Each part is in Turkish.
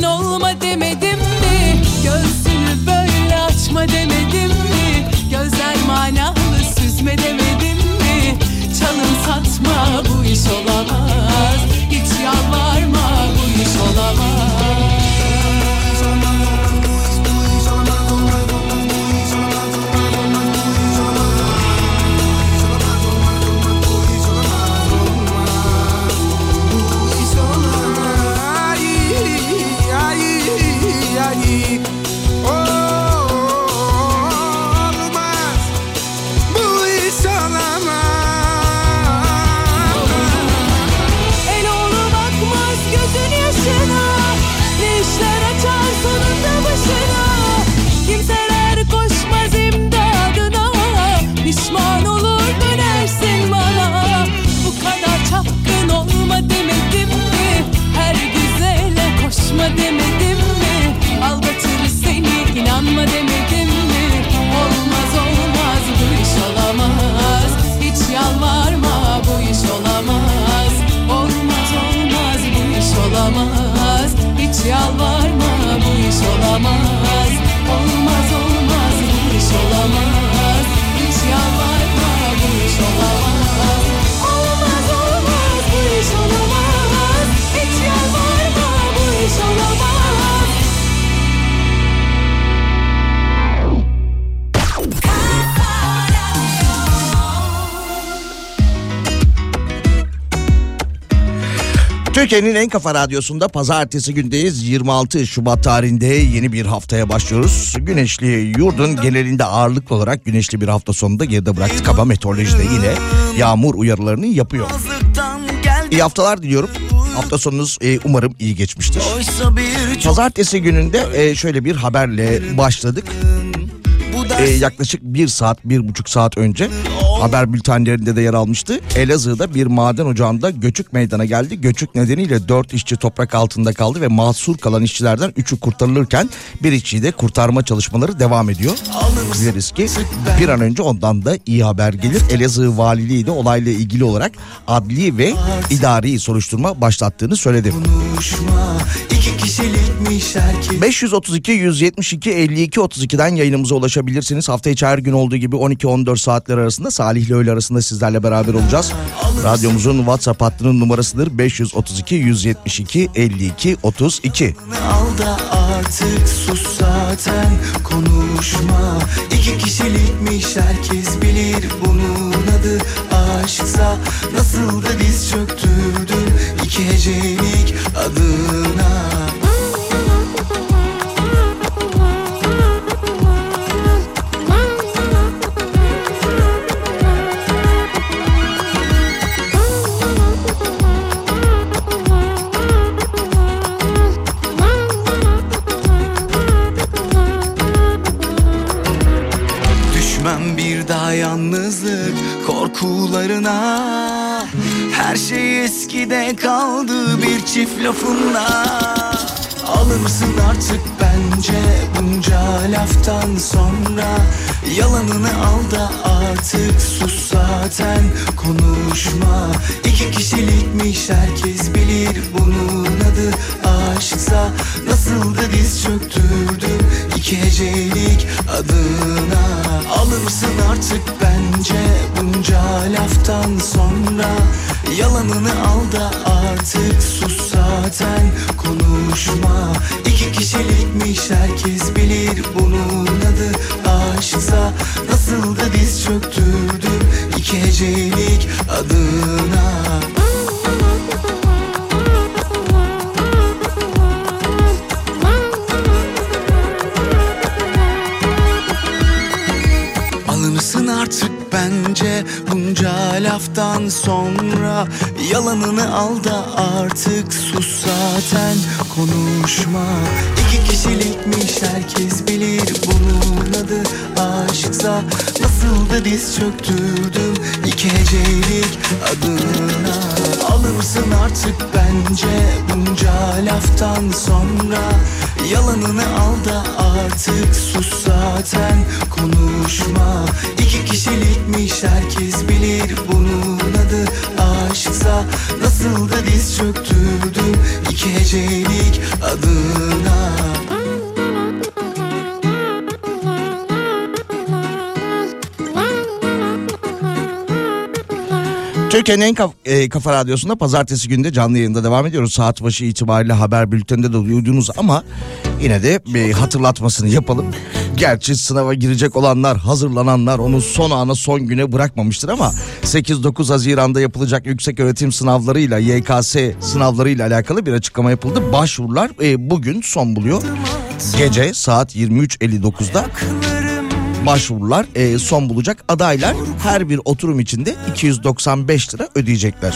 sen olma demedim mi? Göğsünü böyle açma demedim mi? Gözler manalı süzme demedim mi? Çalım satma bu iş olamaz yalvarma bu iş olamaz Türkiye'nin en kafa radyosunda pazartesi gündeyiz. 26 Şubat tarihinde yeni bir haftaya başlıyoruz. Güneşli yurdun genelinde ağırlıklı olarak güneşli bir hafta sonunda geride bıraktık ama meteorolojide yine yağmur uyarılarını yapıyor. İyi haftalar diliyorum. Hafta sonunuz e, umarım iyi geçmiştir. Pazartesi gününde e, şöyle bir haberle başladık. E, yaklaşık bir saat, bir buçuk saat önce haber bültenlerinde de yer almıştı. Elazığ'da bir maden ocağında göçük meydana geldi. Göçük nedeniyle 4 işçi toprak altında kaldı ve mahsur kalan işçilerden 3'ü kurtarılırken bir işçiyi de kurtarma çalışmaları devam ediyor. Biliriz ki bir an önce ondan da iyi haber gelir. Elazığ Valiliği de olayla ilgili olarak adli ve idari soruşturma başlattığını söyledi. Konuşma iki kişilikmiş herkes 532 172 52 32'den yayınımıza ulaşabilirsiniz. Hafta içi her gün olduğu gibi 12-14 saatler arasında Salih ile öğle arasında sizlerle beraber olacağız. Radyomuzun WhatsApp hattının numarasıdır 532 172 52 32. Al da artık sus zaten konuşma İki kişilikmiş herkes bilir bunun adı aşksa Nasıl da diz çöktürdün iki hecelik adına Yalanını al da artık sus zaten konuşma kafa radyosunda pazartesi günde canlı yayında devam ediyoruz. Saat başı itibariyle haber bülteninde de duydunuz ama yine de bir hatırlatmasını yapalım. Gerçi sınava girecek olanlar, hazırlananlar onu son ana son güne bırakmamıştır ama 8-9 Haziran'da yapılacak yüksek öğretim sınavlarıyla YKS sınavlarıyla alakalı bir açıklama yapıldı. Başvurular e, bugün son buluyor. Gece saat 23.59'da başvurular e, son bulacak. Adaylar her bir oturum içinde 295 lira ödeyecekler.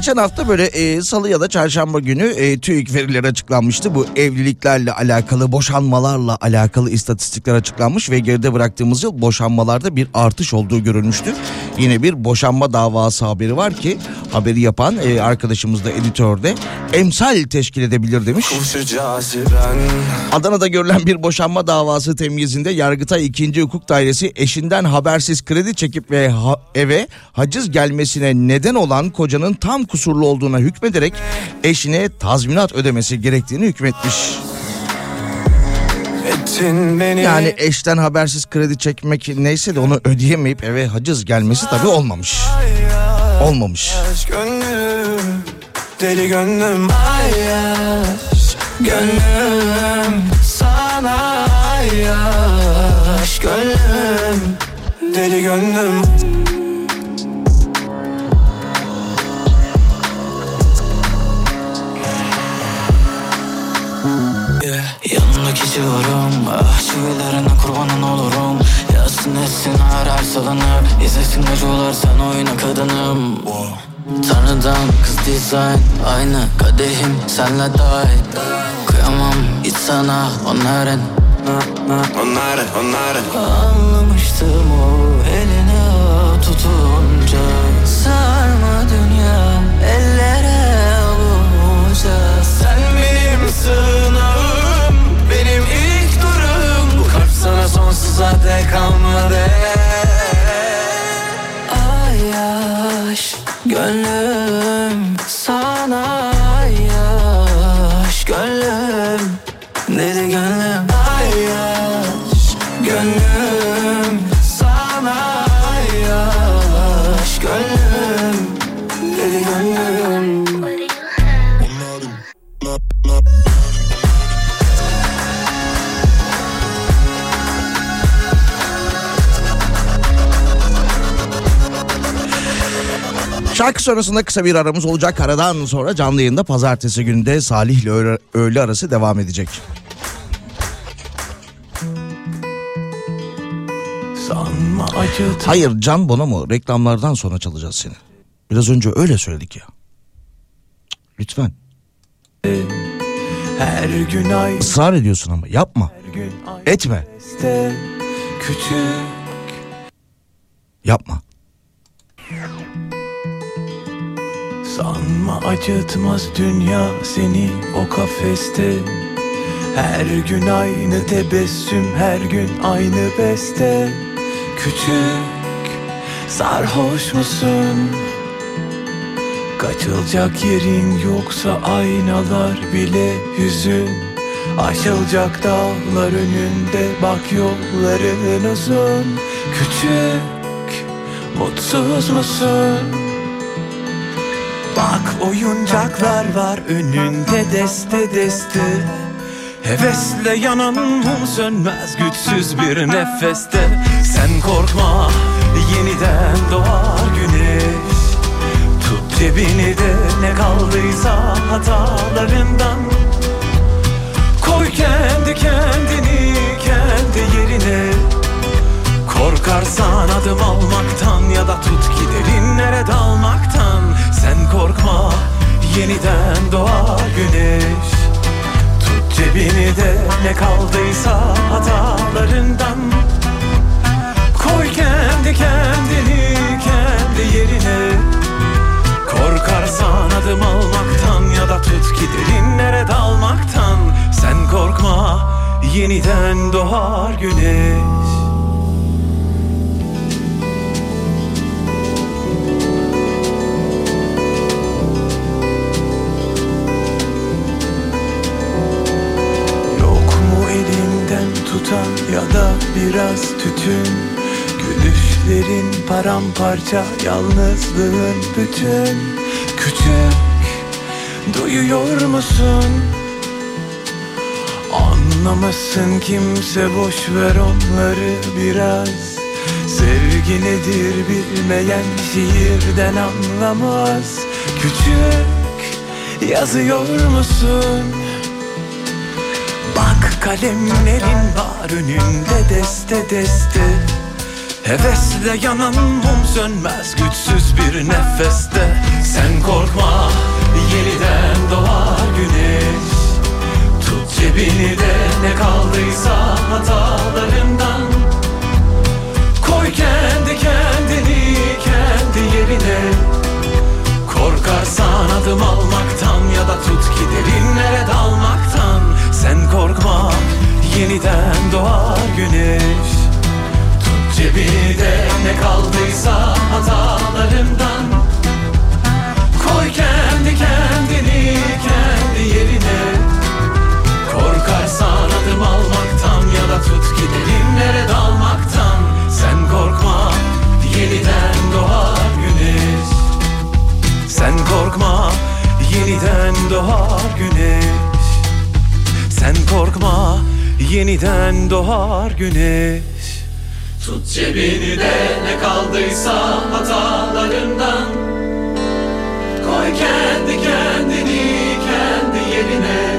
Geçen hafta böyle e, salı ya da çarşamba günü e, TÜİK verileri açıklanmıştı. Bu evliliklerle alakalı, boşanmalarla alakalı istatistikler açıklanmış ve geride bıraktığımız yıl boşanmalarda bir artış olduğu görülmüştü. Yine bir boşanma davası haberi var ki haberi yapan e, arkadaşımız da editörde emsal teşkil edebilir demiş. Adana'da görülen bir boşanma davası temyizinde Yargıtay 2. Hukuk Dairesi eşinden habersiz kredi çekip ve ha- eve haciz gelmesine neden olan kocanın tam kusurlu olduğuna hükmederek eşine tazminat ödemesi gerektiğini hükmetmiş. Ettin beni Yani eşten habersiz kredi çekmek neyse de onu ödeyemeyip eve haciz gelmesi tabii olmamış. Olmamış. Gönlüm Deli gönlüm Ayyaş Gönlüm Sana ayyaş Gönlüm Deli gönlüm Civarım Ah çivilerine kurbanın olurum. Yazsın etsin her her salınır. İzlesin acılar sen oyna kadınım. Tanrıdan kız dizayn Aynı kadehim senle dahil. Kıyamam hiç sana onların. Onların onların. Anlamıştım o eline tutunca Sarma dünya ellere sonsuza dek kalmadı. Ay yaş gönlüm sana Şarkı sonrasında kısa bir aramız olacak. Aradan sonra canlı yayında pazartesi günde Salih ile öğle, öğle arası devam edecek. Hayır Can Bonomo reklamlardan sonra çalacağız seni. Biraz önce öyle söyledik ya. Lütfen. Her gün ay Israr ediyorsun ama yapma. Etme. Küçük Yapma. Sanma acıtmaz dünya seni o kafeste Her gün aynı tebessüm her gün aynı beste Küçük sarhoş musun? Kaçılacak yerin yoksa aynalar bile hüzün Aşılacak dağlar önünde bak yolların uzun Küçük mutsuz musun? Bak oyuncaklar var önünde deste deste. Hevesle yanan mum sönmez güçsüz bir nefeste. Sen korkma yeniden doğar güneş. Tut cebini de ne kaldıysa hatalarından. Koy kendi kendini kendi yerine Korkarsan adım almaktan ya da tut ki derinlere dalmaktan. Sen korkma yeniden doğar güneş. Tut cebini de ne kaldıysa hatalarından. Koy kendi kendini kendi yerine. Korkarsan adım almaktan ya da tut ki derinlere dalmaktan. Sen korkma yeniden doğar güneş tutan ya da biraz tütün Gülüşlerin paramparça yalnızlığın bütün Küçük duyuyor musun? Anlamasın kimse boş ver onları biraz Sevgi nedir bilmeyen şiirden anlamaz Küçük yazıyor musun? Kalemlerin var önünde deste deste. Hevesle yanan mum sönmez güçsüz bir nefeste. Sen korkma yeniden doğar güneş. Tut cebini de ne kaldıysa hatalarından. Koy kendi kendini güneş. Tut cebini de ne kaldıysa hatalarından. Koy kendi kendini kendi yerine. Korkarsan adım almaktan ya da tut ki derinlere dalmaktan. Sen korkma yeniden doğar güneş. Sen korkma yeniden doğar güneş. Sen korkma yeniden doğar güneş Tut cebini de ne kaldıysa hatalarından Koy kendi kendini kendi yerine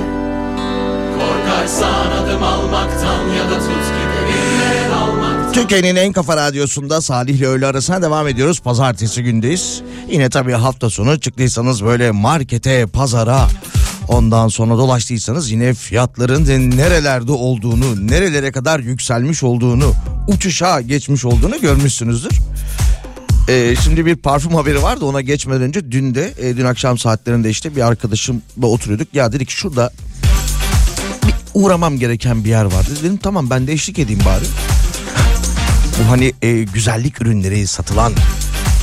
Korkarsan adım almaktan ya da tut ki derinlere dalmaktan Türkiye'nin en kafa radyosunda Salih ile öğle arasına devam ediyoruz. Pazartesi gündeyiz. Yine tabii hafta sonu çıktıysanız böyle markete, pazara ondan sonra dolaştıysanız yine fiyatların nerelerde olduğunu, nerelere kadar yükselmiş olduğunu, uçuşa geçmiş olduğunu görmüşsünüzdür. Ee, şimdi bir parfüm haberi vardı ona geçmeden önce dün de e, dün akşam saatlerinde işte bir arkadaşımla oturuyorduk. Ya dedik şurada bir uğramam gereken bir yer vardı. Dedim tamam ben de eşlik edeyim bari. Bu hani e, güzellik ürünleri satılan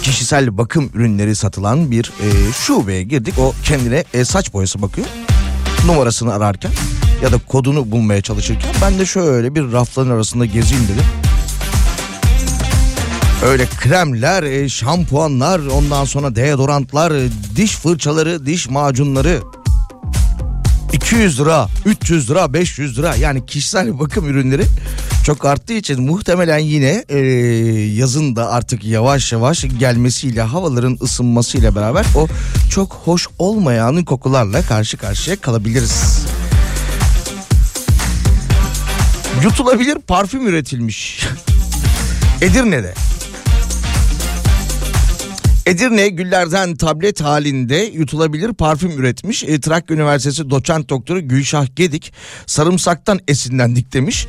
kişisel bakım ürünleri satılan bir e, şubeye girdik. O kendine e, saç boyası bakıyor. Numarasını ararken ya da kodunu bulmaya çalışırken ben de şöyle bir rafların arasında gezeyim dedim. Öyle kremler, e, şampuanlar, ondan sonra deodorantlar, e, diş fırçaları, diş macunları 200 lira, 300 lira, 500 lira yani kişisel bakım ürünleri çok arttığı için muhtemelen yine e, yazın da artık yavaş yavaş gelmesiyle havaların ısınmasıyla beraber o çok hoş olmayan kokularla karşı karşıya kalabiliriz. Yutulabilir parfüm üretilmiş. Edirne'de. Edirne güllerden tablet halinde yutulabilir parfüm üretmiş. E, Trakya Üniversitesi doçent doktoru Gülşah Gedik sarımsaktan esinlendik demiş.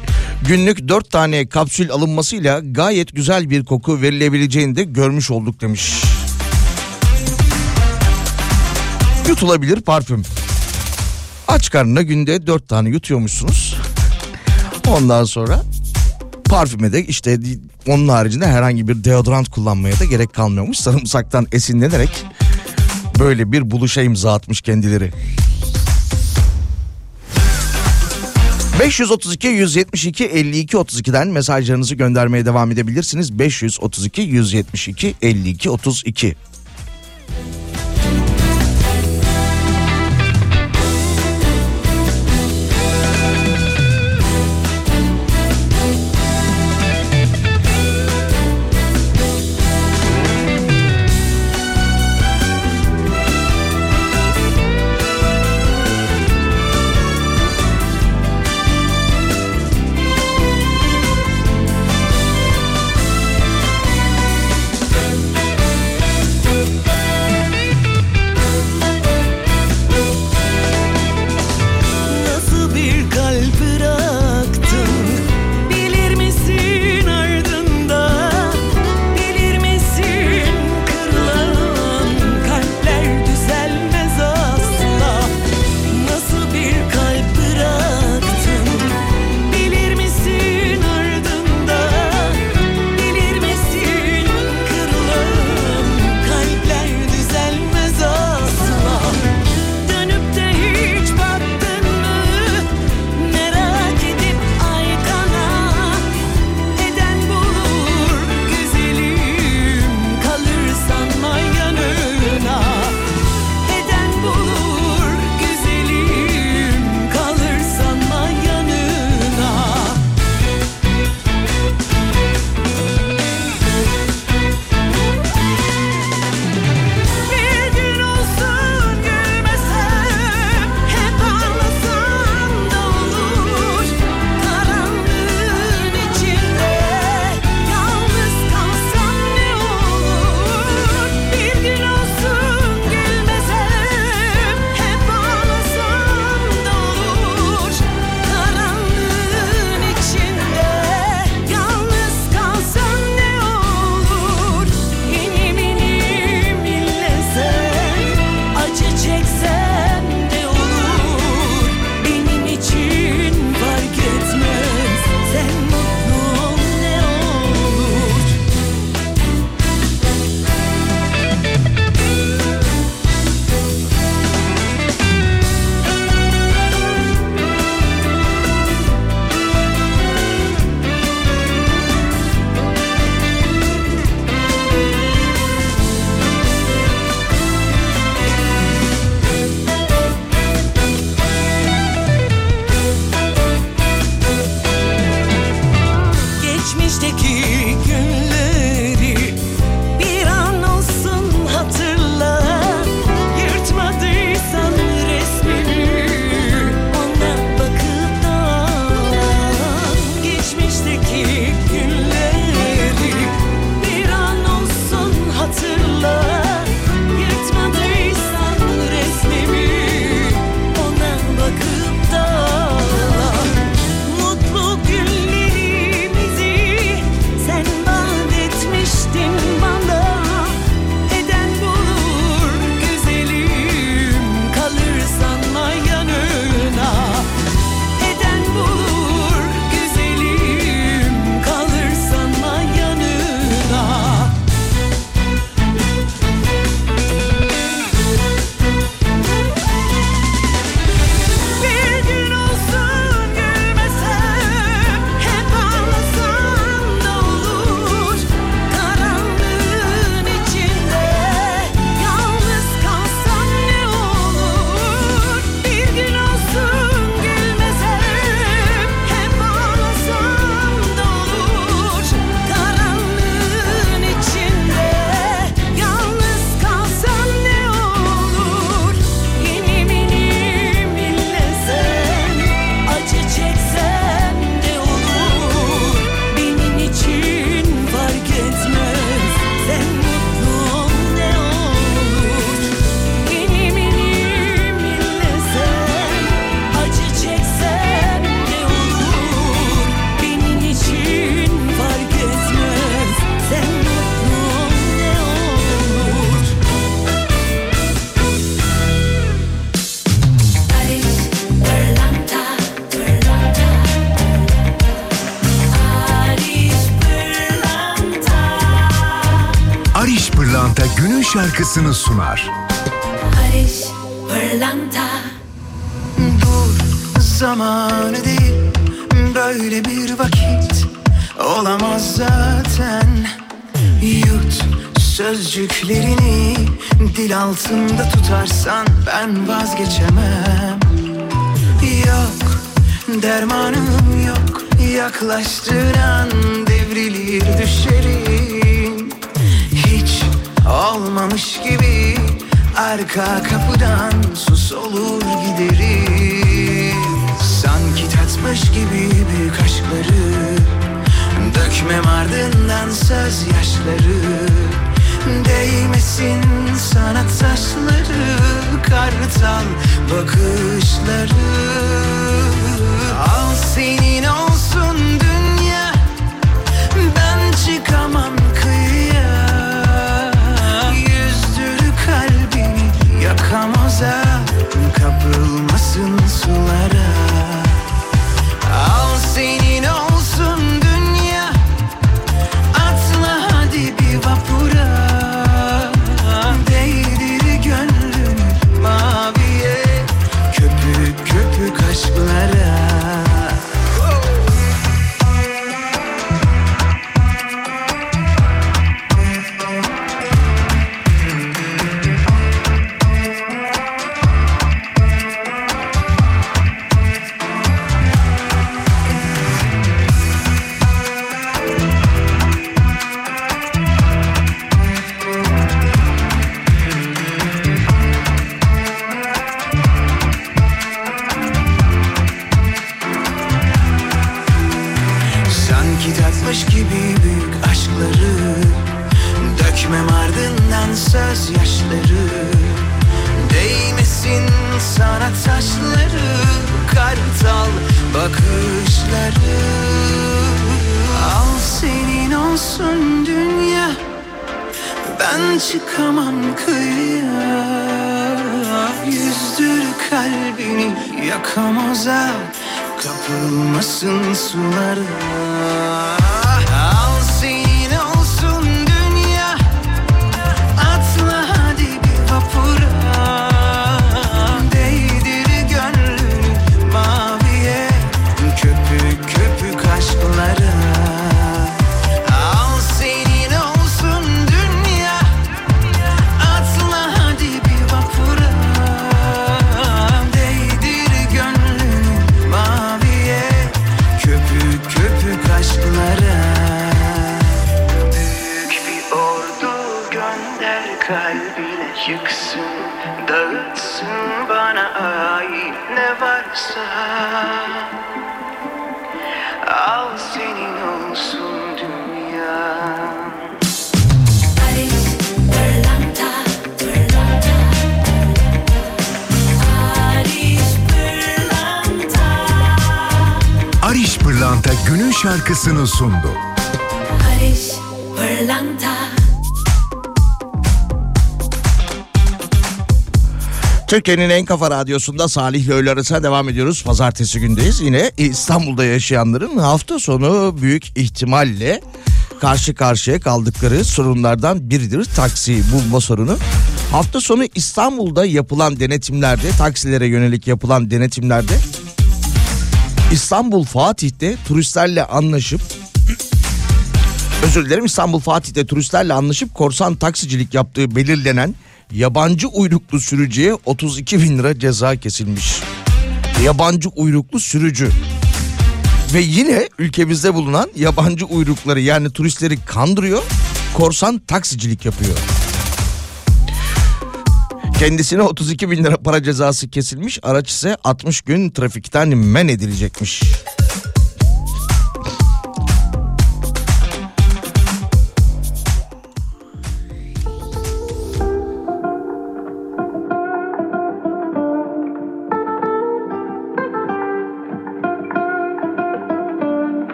Günlük 4 tane kapsül alınmasıyla gayet güzel bir koku verilebileceğini de görmüş olduk demiş. Yutulabilir parfüm. Aç karnına günde 4 tane yutuyormuşsunuz. Ondan sonra parfüme de işte onun haricinde herhangi bir deodorant kullanmaya da gerek kalmıyormuş. Sarımsaktan esinlenerek böyle bir buluşa imza atmış kendileri. 532 172 52 32'den mesajlarınızı göndermeye devam edebilirsiniz. 532 172 52 32. şarkısını sunar. Barış Pırlanta. Dur zamanı değil. Böyle bir vakit olamaz zaten. Yut sözcüklerini dil altında tutarsan ben vazgeçemem. Yok dermanım yok yaklaştığın arka kapıdan sus olur giderim Sanki tatmış gibi büyük aşkları Dökmem ardından söz yaşları. Değmesin sana taşları Kartal bakışları. Al senin olsun dünya Ben çıkamam sun günün şarkısını sundu. Barış Pırlanta Türkiye'nin en kafa radyosunda Salih ile öğle arasına devam ediyoruz. Pazartesi gündeyiz. Yine İstanbul'da yaşayanların hafta sonu büyük ihtimalle karşı karşıya kaldıkları sorunlardan biridir taksi bulma sorunu. Hafta sonu İstanbul'da yapılan denetimlerde, taksilere yönelik yapılan denetimlerde İstanbul Fatih'te turistlerle anlaşıp özür dilerim İstanbul Fatih'te turistlerle anlaşıp korsan taksicilik yaptığı belirlenen yabancı uyruklu sürücüye 32 bin lira ceza kesilmiş. Yabancı uyruklu sürücü. Ve yine ülkemizde bulunan yabancı uyrukları yani turistleri kandırıyor, korsan taksicilik yapıyor. Kendisine 32 bin lira para cezası kesilmiş, araç ise 60 gün trafikten men edilecekmiş.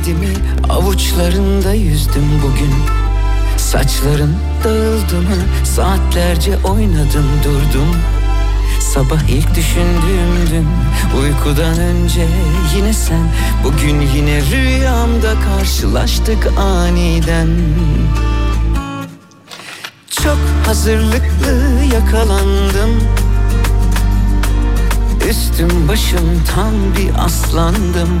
terledi mi? Avuçlarında yüzdüm bugün. Saçların dağıldı mı? Saatlerce oynadım durdum. Sabah ilk düşündüğümdün uykudan önce yine sen. Bugün yine rüyamda karşılaştık aniden. Çok hazırlıklı yakalandım. Üstüm başım tam bir aslandım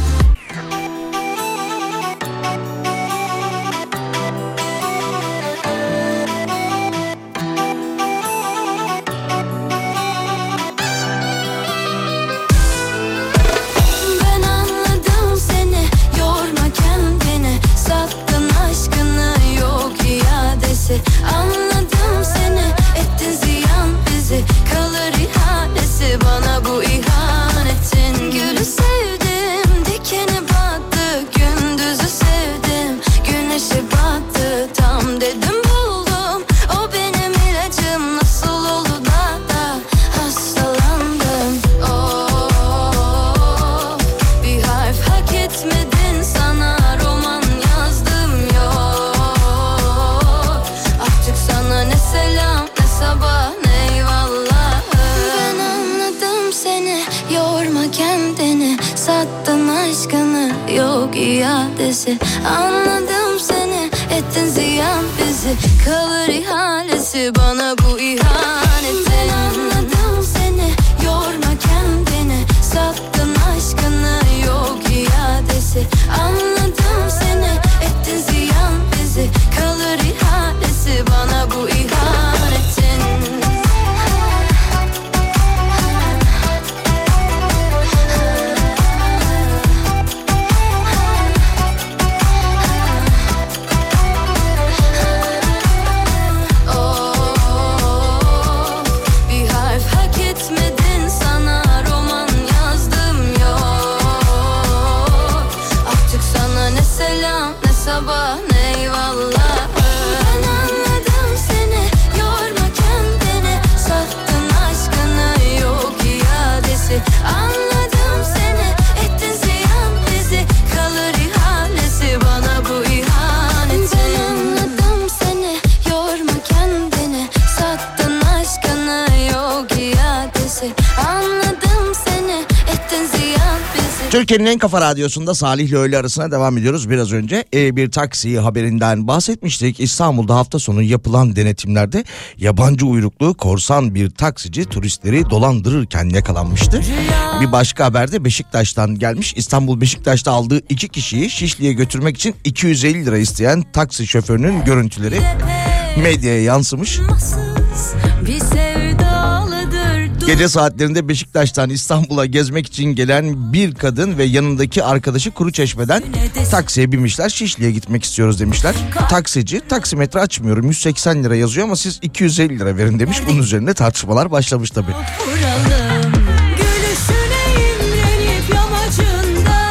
Sattın aşkını yok iadesi. Anladım seni ettin ziyan bizi. Kalır ihalesi bana bu ihanetin anladım seni yorma kendini. Sattın aşkını yok iadesi. Anladım seni ettin ziyan bizi. Kalır Türkiye'nin en kafa radyosunda Salih ile öğle arasına devam ediyoruz. Biraz önce e, bir taksi haberinden bahsetmiştik. İstanbul'da hafta sonu yapılan denetimlerde yabancı uyruklu korsan bir taksici turistleri dolandırırken yakalanmıştı. Bir başka haberde Beşiktaş'tan gelmiş. İstanbul Beşiktaş'ta aldığı iki kişiyi Şişli'ye götürmek için 250 lira isteyen taksi şoförünün görüntüleri medyaya yansımış. Sevdalıdır Gece saatlerinde Beşiktaş'tan İstanbul'a gezmek için gelen bir kadın ve yanındaki arkadaşı Kuruçeşme'den taksiye binmişler. Şişli'ye gitmek istiyoruz demişler. Taksici taksimetre açmıyorum 180 lira yazıyor ama siz 250 lira verin demiş. Bunun üzerine tartışmalar başlamış tabii.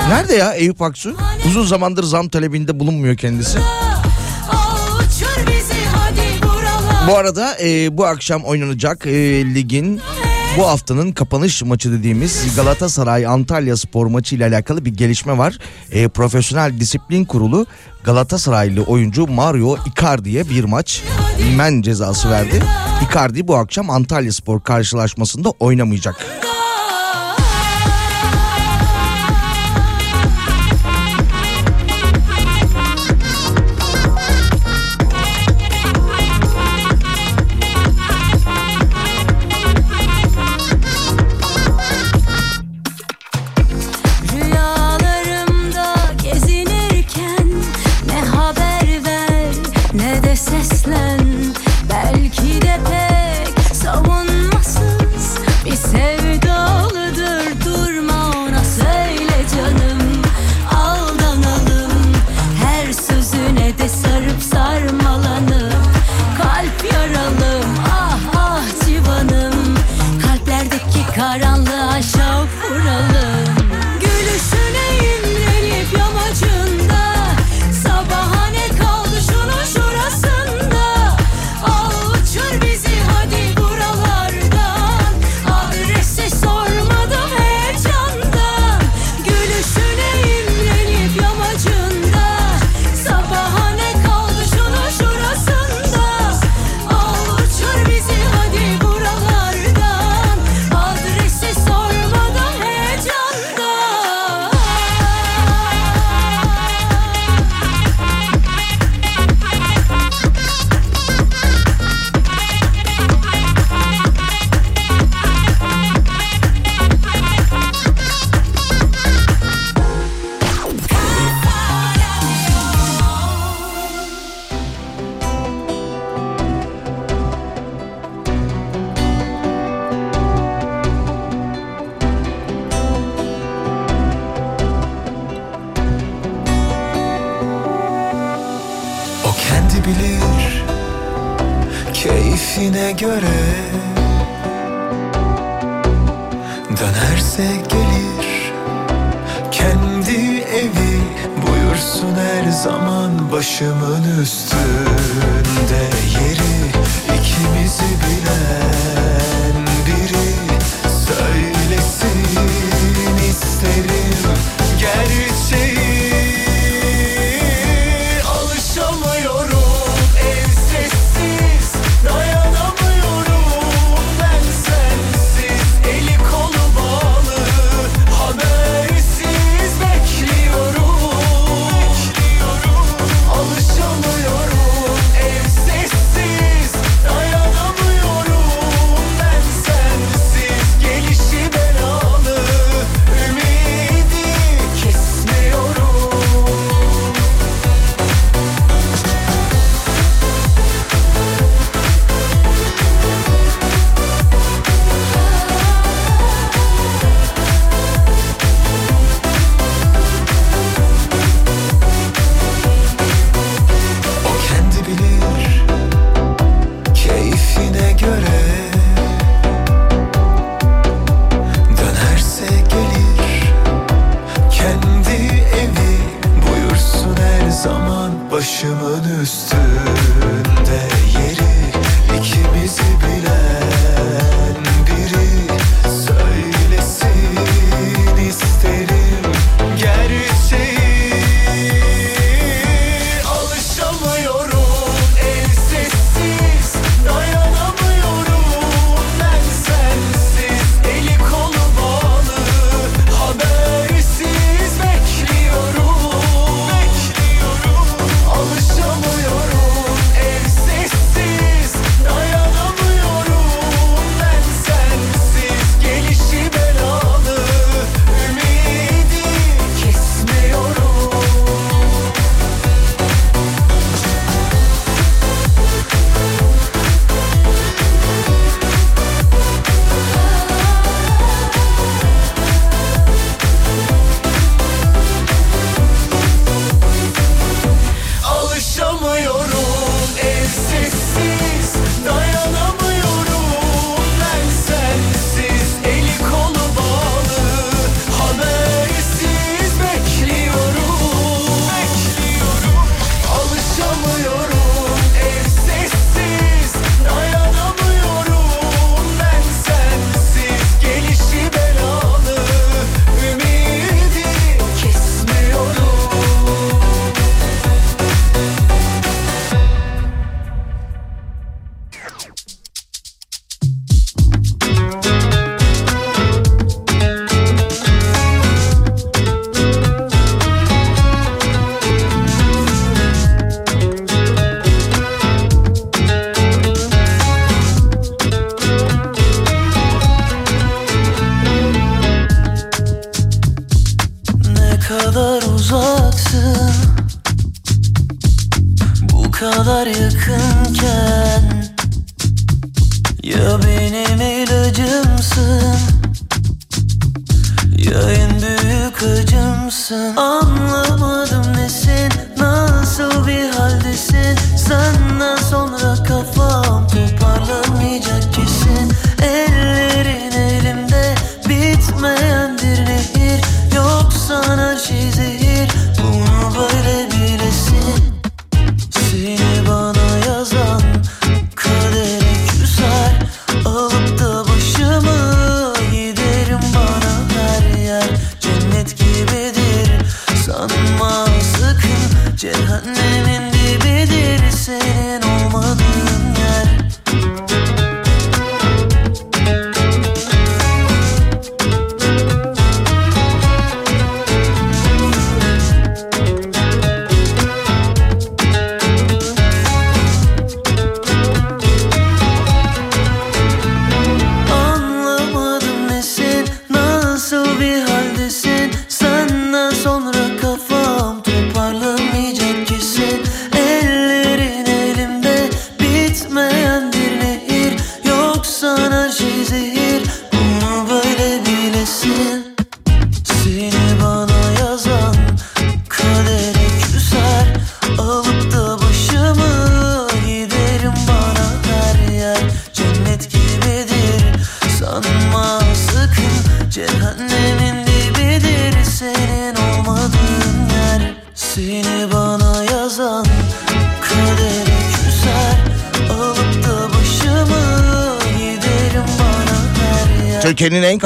Nerede ya Eyüp Aksu? Uzun zamandır zam talebinde bulunmuyor kendisi. Bu arada e, bu akşam oynanacak e, ligin bu haftanın kapanış maçı dediğimiz Galatasaray Antalya Spor maçı ile alakalı bir gelişme var. E, Profesyonel Disiplin Kurulu Galatasaraylı oyuncu Mario Icardi'ye bir maç men cezası verdi. Icardi bu akşam Antalya Spor karşılaşmasında oynamayacak.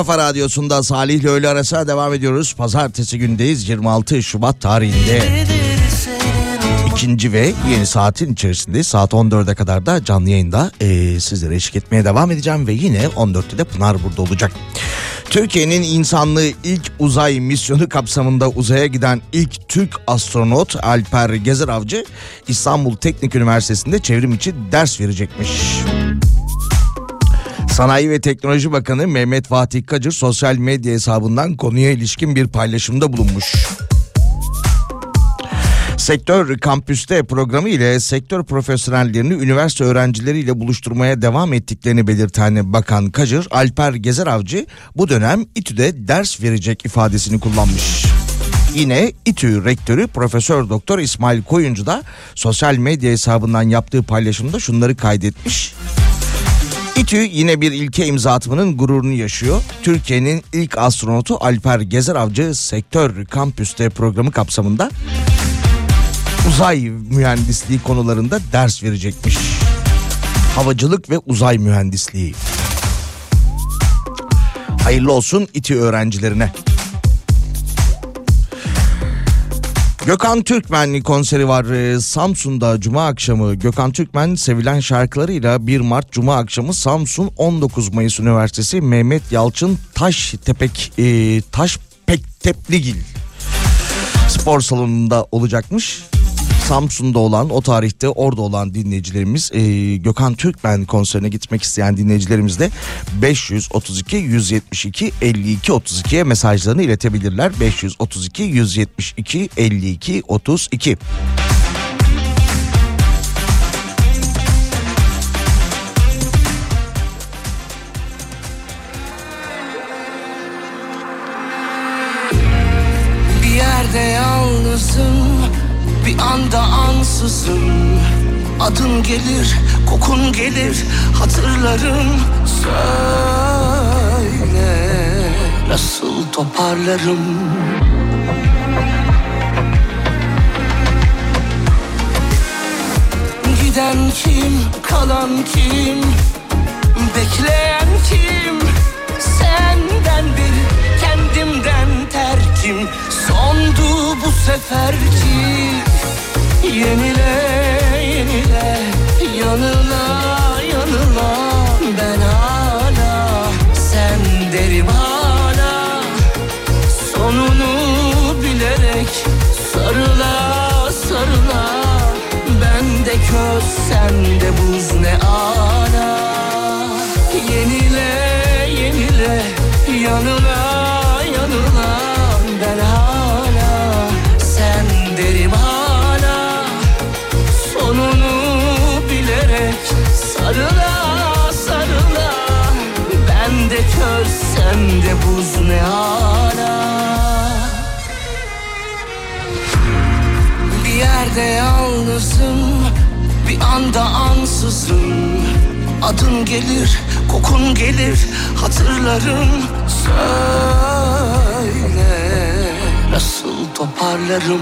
Kafa radyosunda Salih ile öğle arasına devam ediyoruz. Pazartesi gündeyiz 26 Şubat tarihinde. İkinci ve yeni saatin içerisinde saat 14'e kadar da canlı yayında eee, sizlere eşlik etmeye devam edeceğim ve yine 14'te de Pınar burada olacak. Türkiye'nin insanlığı ilk uzay misyonu kapsamında uzaya giden ilk Türk astronot Alper Gezer Avcı İstanbul Teknik Üniversitesi'nde çevrim içi ders verecekmiş. Sanayi ve Teknoloji Bakanı Mehmet Fatih Kacır sosyal medya hesabından konuya ilişkin bir paylaşımda bulunmuş. Sektör Kampüste programı ile sektör profesyonellerini üniversite öğrencileriyle buluşturmaya devam ettiklerini belirten Bakan Kacır, Alper Gezer Avcı bu dönem İTÜ'de ders verecek ifadesini kullanmış. Yine İTÜ rektörü Profesör Doktor İsmail Koyuncu da sosyal medya hesabından yaptığı paylaşımda şunları kaydetmiş. İTÜ yine bir ilke imza atmanın gururunu yaşıyor. Türkiye'nin ilk astronotu Alper Gezer Avcı Sektör Kampüste programı kapsamında uzay mühendisliği konularında ders verecekmiş. Havacılık ve uzay mühendisliği. Hayırlı olsun İTÜ öğrencilerine. Gökhan Türkmen konseri var Ee, Samsun'da Cuma akşamı. Gökhan Türkmen sevilen şarkılarıyla 1 Mart Cuma akşamı Samsun 19 Mayıs Üniversitesi Mehmet Yalçın Taş Tepek e, Taş Pektepligil spor salonunda olacakmış. Samsun'da olan o tarihte orada olan dinleyicilerimiz e, Gökhan Türkmen konserine gitmek isteyen dinleyicilerimiz de 532 172 52 32'ye mesajlarını iletebilirler. 532 172 52 32 Bir yerde yalnızım Bir anda ansızım Adın gelir, kokun gelir Hatırlarım. Söyle Nasıl toparlarım? Giden kim, kalan kim? Bekleyen kim? Senden bir kendimden terkim. Sondu bu seferki Yenile yenile Yanıla yanıla. Ben hala sen derim hala. Sonunu bilerek sarıla sarıla. Ben de köz sen de buz ne ala. Yenile yenile yanıla sende buz ne hala Bir yerde yalnızım bir anda ansızın Adın gelir kokun gelir hatırlarım. Söyle nasıl toparlarım?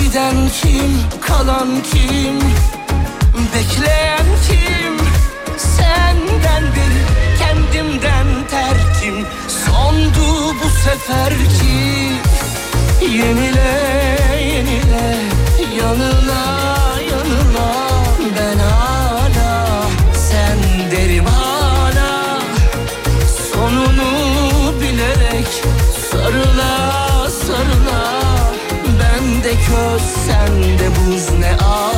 Giden kim, kalan kim, bekleyen kim? Senden beri kendimden terkim. Sondu bu seferki Yenile, yenile, yanıla, yanıla Ben hala, sen derim hala. Sonunu bilerek sarıla sarıla. Bende köz sende buz ne ala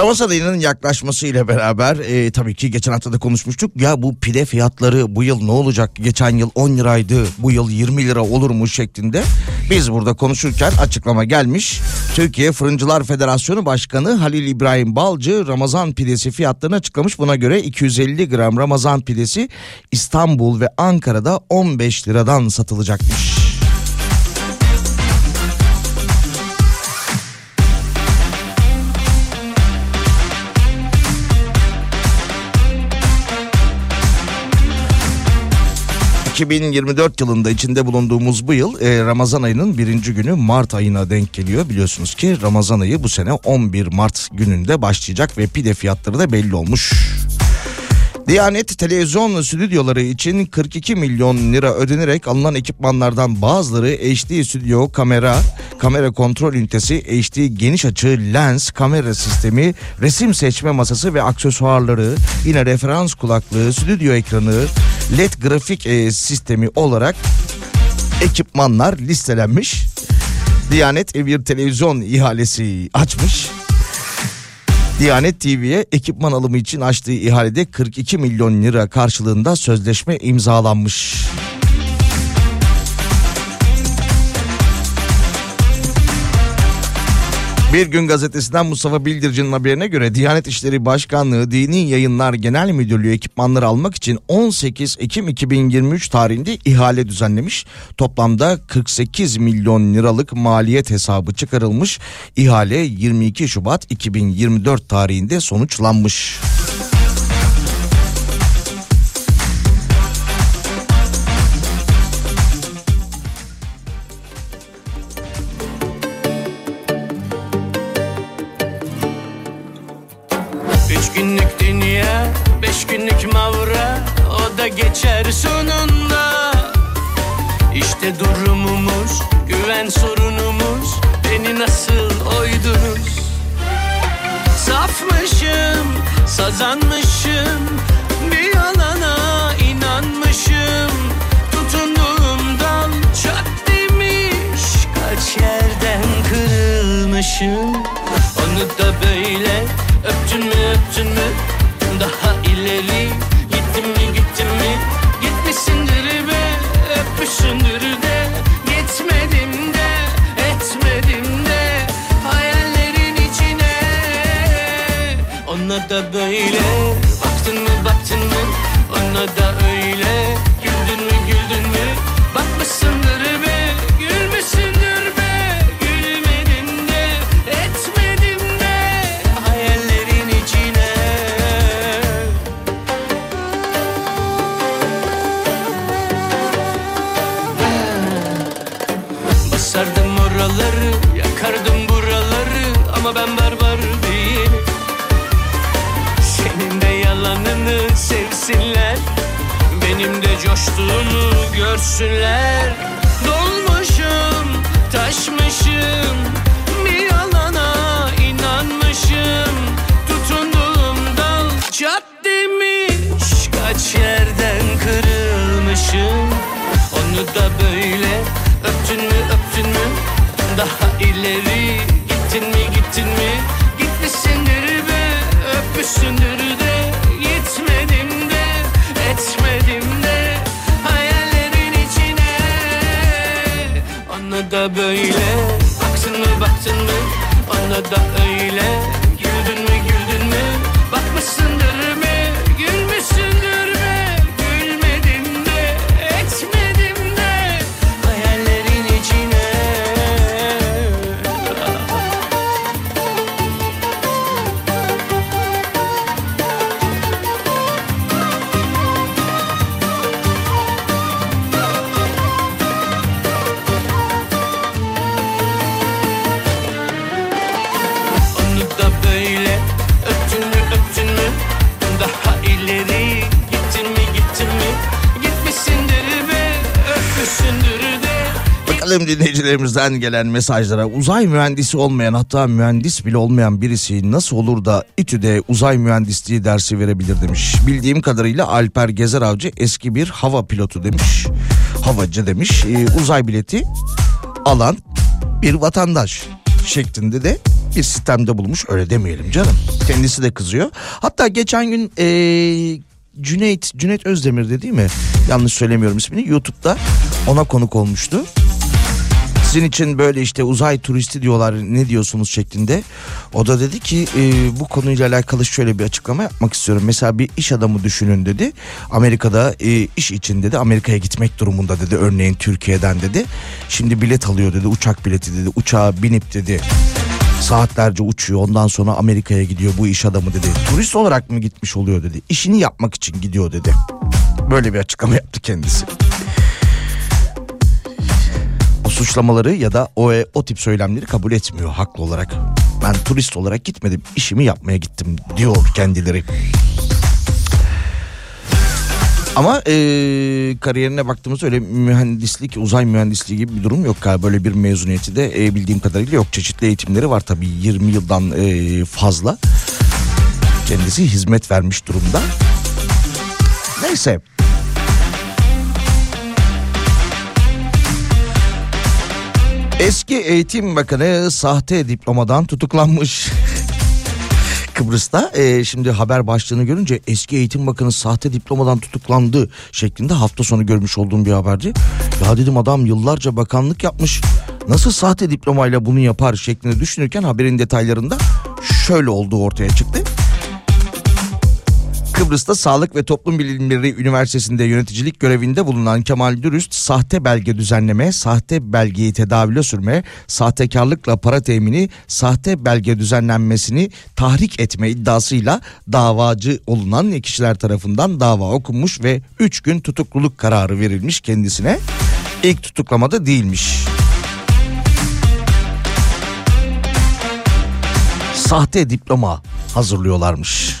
Ramazan ayının yaklaşmasıyla beraber e, tabii ki geçen hafta da konuşmuştuk. Ya bu pide fiyatları bu yıl ne olacak? Geçen yıl 10 liraydı bu yıl 20 lira olur mu şeklinde. Biz burada konuşurken açıklama gelmiş. Türkiye Fırıncılar Federasyonu Başkanı Halil İbrahim Balcı Ramazan pidesi fiyatlarını açıklamış. Buna göre 250 gram Ramazan pidesi İstanbul ve Ankara'da 15 liradan satılacakmış. ...2024 yılında içinde bulunduğumuz bu yıl e, Ramazan ayının birinci günü Mart ayına denk geliyor. Biliyorsunuz ki Ramazan ayı bu sene 11 Mart gününde başlayacak ve pide fiyatları da belli olmuş. Diyanet televizyon stüdyoları için 42 milyon lira ödenerek alınan ekipmanlardan bazıları HD stüdyo kamera, kamera kontrol ünitesi, HD geniş açı lens, kamera sistemi, resim seçme masası ve aksesuarları, yine referans kulaklığı, stüdyo ekranı, led grafik e, sistemi olarak ekipmanlar listelenmiş. Diyanet bir televizyon ihalesi açmış. Diyanet TV'ye ekipman alımı için açtığı ihalede 42 milyon lira karşılığında sözleşme imzalanmış. Bir gün gazetesinden Mustafa Bildirici'nin haberine göre Diyanet İşleri Başkanlığı Dini Yayınlar Genel Müdürlüğü ekipmanları almak için 18 Ekim 2023 tarihinde ihale düzenlemiş. Toplamda 48 milyon liralık maliyet hesabı çıkarılmış. İhale 22 Şubat 2024 tarihinde sonuçlanmış. Günlük mavra O da geçer sonunda. İşte durumumuz, güven sorunumuz Beni nasıl oydunuz? Safmışım, sazanmışım Bir yalana inanmışım. Tutunduğum dal çat demiş Kaç yerden kırılmışım. Onu da böyle öptün mü öptün mü Daha ileri. Gittin mi gittin mi? Gitmişsindir be öpmüşsündür de. Gitmedim de etmedim de Hayallerin içine. Ona da böyle coştuğumu görsünler. Dolmuşum, taşmışım Bir yalana inanmışım. Tutunduğum dal çat demiş Kaç yerden kırılmışım. Onu da böyle öptün mü öptün mü? Daha böyle. Baktın mı baktın mı? Ona da öyle Bakalım dinleyicilerimizden gelen mesajlara uzay mühendisi olmayan hatta mühendis bile olmayan birisi nasıl olur da İTÜ'de uzay mühendisliği dersi verebilir demiş. Bildiğim kadarıyla Alper Gezer Avcı eski bir hava pilotu demiş. Havacı demiş. Ee, uzay bileti alan bir vatandaş şeklinde de bir sistemde bulmuş öyle demeyelim canım. Kendisi de kızıyor. Hatta geçen gün ee, Cüneyt Cüneyt Özdemir değil mi? Yanlış söylemiyorum ismini. YouTube'da ona konuk olmuştu. Sizin için böyle işte uzay turisti diyorlar ne diyorsunuz şeklinde. O da dedi ki e, bu konuyla alakalı şöyle bir açıklama yapmak istiyorum. Mesela bir iş adamı düşünün dedi. Amerika'da e, iş için dedi Amerika'ya gitmek durumunda dedi örneğin Türkiye'den dedi. Şimdi bilet alıyor dedi uçak bileti dedi uçağa binip dedi. Saatlerce uçuyor ondan sonra Amerika'ya gidiyor bu iş adamı dedi. Turist olarak mı gitmiş oluyor dedi. İşini yapmak için gidiyor dedi. Böyle bir açıklama yaptı kendisi suçlamaları ya da o, o tip söylemleri kabul etmiyor haklı olarak. Ben turist olarak gitmedim işimi yapmaya gittim diyor kendileri. Ama e, kariyerine baktığımızda öyle mühendislik, uzay mühendisliği gibi bir durum yok galiba. Böyle bir mezuniyeti de e, bildiğim kadarıyla yok. Çeşitli eğitimleri var tabii 20 yıldan e, fazla. Kendisi hizmet vermiş durumda. Neyse. Eski Eğitim Bakanı sahte diplomadan tutuklanmış. Kıbrıs'ta e, şimdi haber başlığını görünce eski eğitim bakanı sahte diplomadan tutuklandı şeklinde hafta sonu görmüş olduğum bir haberdi. Ya dedim adam yıllarca bakanlık yapmış nasıl sahte diplomayla bunu yapar şeklinde düşünürken haberin detaylarında şöyle olduğu ortaya çıktı. Kıbrıs'ta Sağlık ve Toplum Bilimleri Üniversitesi'nde yöneticilik görevinde bulunan Kemal Dürüst sahte belge düzenleme, sahte belgeyi tedavüle sürme, sahtekarlıkla para temini, sahte belge düzenlenmesini tahrik etme iddiasıyla davacı olunan kişiler tarafından dava okunmuş ve 3 gün tutukluluk kararı verilmiş kendisine. İlk tutuklamada değilmiş. Sahte diploma hazırlıyorlarmış.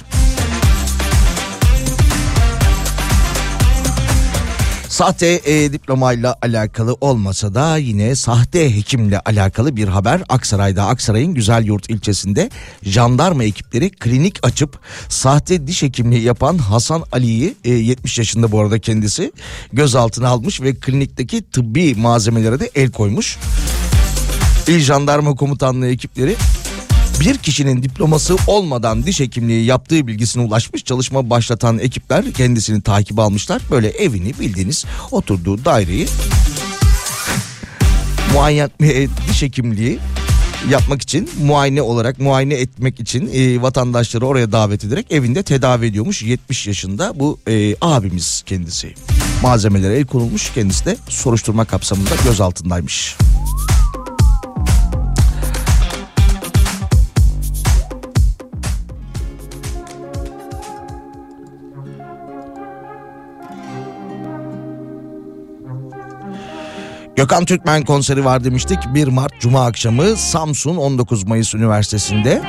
Sahte e, diplomayla alakalı olmasa da yine sahte hekimle alakalı bir haber. Aksaray'da Aksaray'ın Güzelyurt ilçesinde jandarma ekipleri klinik açıp sahte diş hekimliği yapan Hasan Ali'yi e, 70 yaşında bu arada kendisi gözaltına almış ve klinikteki tıbbi malzemelere de el koymuş. İl Jandarma Komutanlığı ekipleri bir kişinin diploması olmadan diş hekimliği yaptığı bilgisine ulaşmış çalışma başlatan ekipler kendisini takip almışlar. Böyle evini bildiğiniz oturduğu daireyi muayyen e, diş hekimliği yapmak için muayene olarak muayene etmek için e, vatandaşları oraya davet ederek evinde tedavi ediyormuş 70 yaşında bu e, abimiz kendisi. Malzemelere el konulmuş kendisi de soruşturma kapsamında gözaltındaymış. Gökhan Türkmen konseri var demiştik. 1 Mart Cuma akşamı Samsun 19 Mayıs Üniversitesi'nde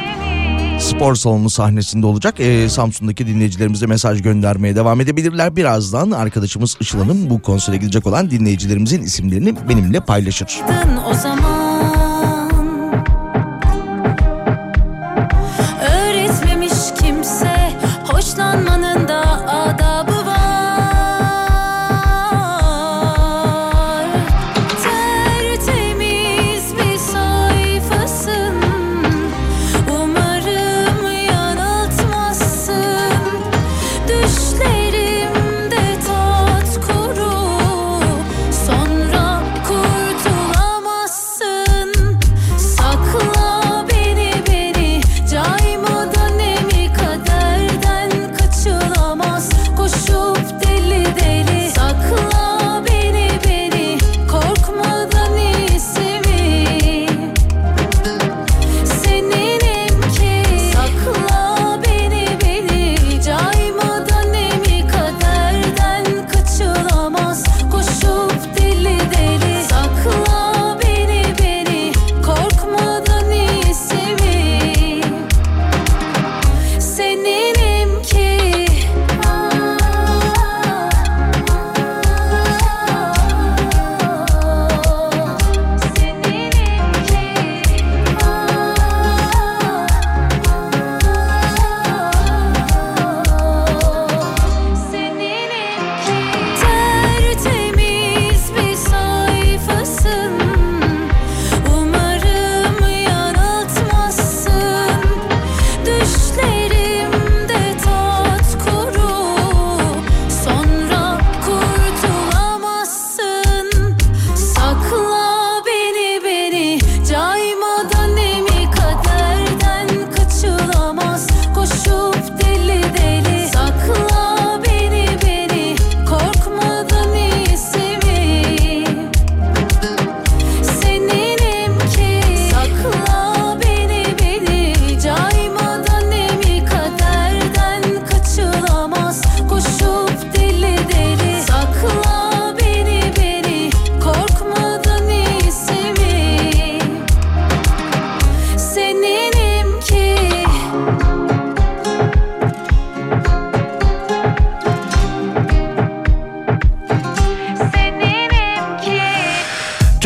spor salonu sahnesinde olacak. Ee, Samsun'daki dinleyicilerimize mesaj göndermeye devam edebilirler. Birazdan arkadaşımız Işıl Hanım bu konsere gidecek olan dinleyicilerimizin isimlerini benimle paylaşır. o zaman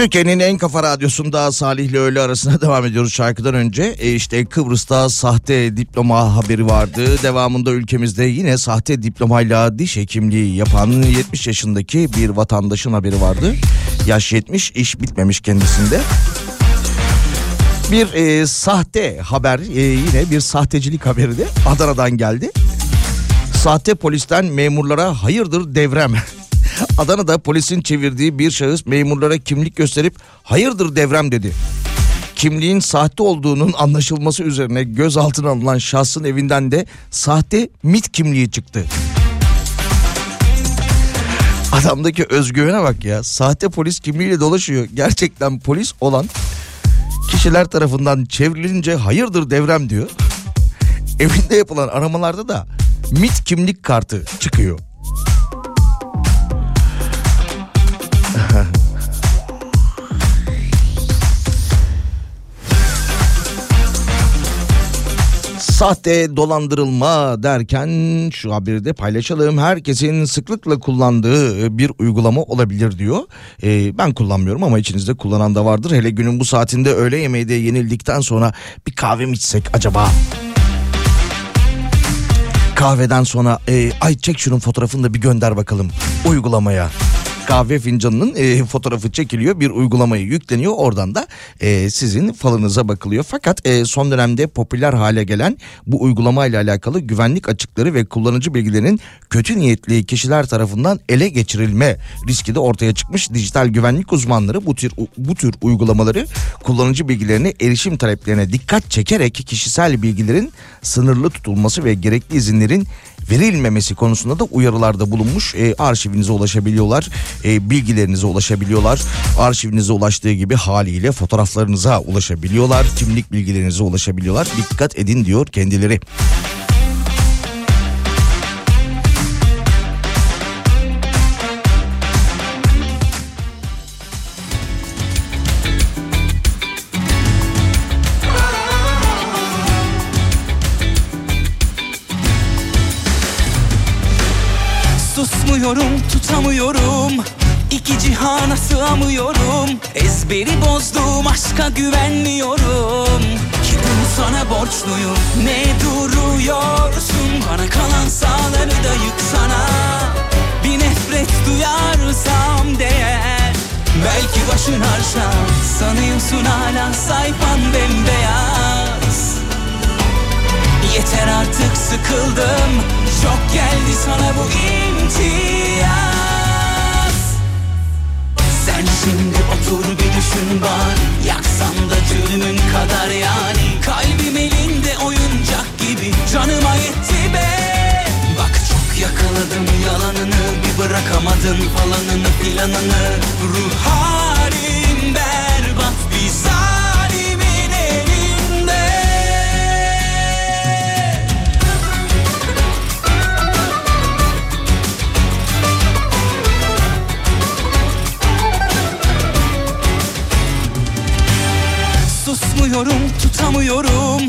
Türkiye'nin en kafa radyosunda Salih ile öğle arasına devam ediyoruz şarkıdan önce. E işte Kıbrıs'ta sahte diploma haberi vardı. Devamında ülkemizde yine sahte diplomayla diş hekimliği yapan 70 yaşındaki bir vatandaşın haberi vardı. Yaş 70 iş bitmemiş kendisinde. Bir e, sahte haber e, yine bir sahtecilik haberi de Adana'dan geldi. Sahte polisten memurlara hayırdır devrem. Adana'da polisin çevirdiği bir şahıs memurlara kimlik gösterip hayırdır devrem dedi. Kimliğin sahte olduğunun anlaşılması üzerine gözaltına alınan şahsın evinden de sahte MIT kimliği çıktı. Adamdaki özgüvene bak ya. Sahte polis kimliğiyle dolaşıyor. Gerçekten polis olan kişiler tarafından çevrilince hayırdır devrem diyor. Evinde yapılan aramalarda da MIT kimlik kartı çıkıyor. Sahte dolandırılma derken şu haberi de paylaşalım. Herkesin sıklıkla kullandığı bir uygulama olabilir diyor. Ee, ben kullanmıyorum ama içinizde kullanan da vardır. Hele günün bu saatinde öğle yemeği de yenildikten sonra bir kahve mi içsek acaba? Kahveden sonra e, ay çek şunun fotoğrafını da bir gönder bakalım uygulamaya kahve fincanının e, fotoğrafı çekiliyor. Bir uygulamaya yükleniyor. Oradan da e, sizin falınıza bakılıyor. Fakat e, son dönemde popüler hale gelen bu uygulama ile alakalı güvenlik açıkları ve kullanıcı bilgilerinin kötü niyetli kişiler tarafından ele geçirilme riski de ortaya çıkmış. Dijital güvenlik uzmanları bu tür bu tür uygulamaları kullanıcı bilgilerine erişim taleplerine dikkat çekerek kişisel bilgilerin sınırlı tutulması ve gerekli izinlerin verilmemesi konusunda da uyarılarda bulunmuş. E, arşivinize ulaşabiliyorlar, e, bilgilerinize ulaşabiliyorlar. Arşivinize ulaştığı gibi haliyle fotoğraflarınıza ulaşabiliyorlar, kimlik bilgilerinize ulaşabiliyorlar. Dikkat edin diyor kendileri. Susmuyorum tutamıyorum. İki cihana sığamıyorum. Ezberi bozdum aşka güvenmiyorum. Ki sana borçluyum. Ne duruyorsun? Bana kalan sağları da yıksana. Bir nefret duyarsam değer. Belki başın harşa Sanıyorsun hala sayfan bembeyaz. Yeter artık sıkıldım. Çok geldi sana bu imtiyaz Sen şimdi otur bir düşün bari. Yaksan da cürmün kadar yani. Kalbim elinde oyuncak gibi. Canıma yetti be. Bak çok yakaladım yalanını. Bir bırakamadın falanını filanını Ruh halim berbat bir zalimin Susmuyorum tutamıyorum.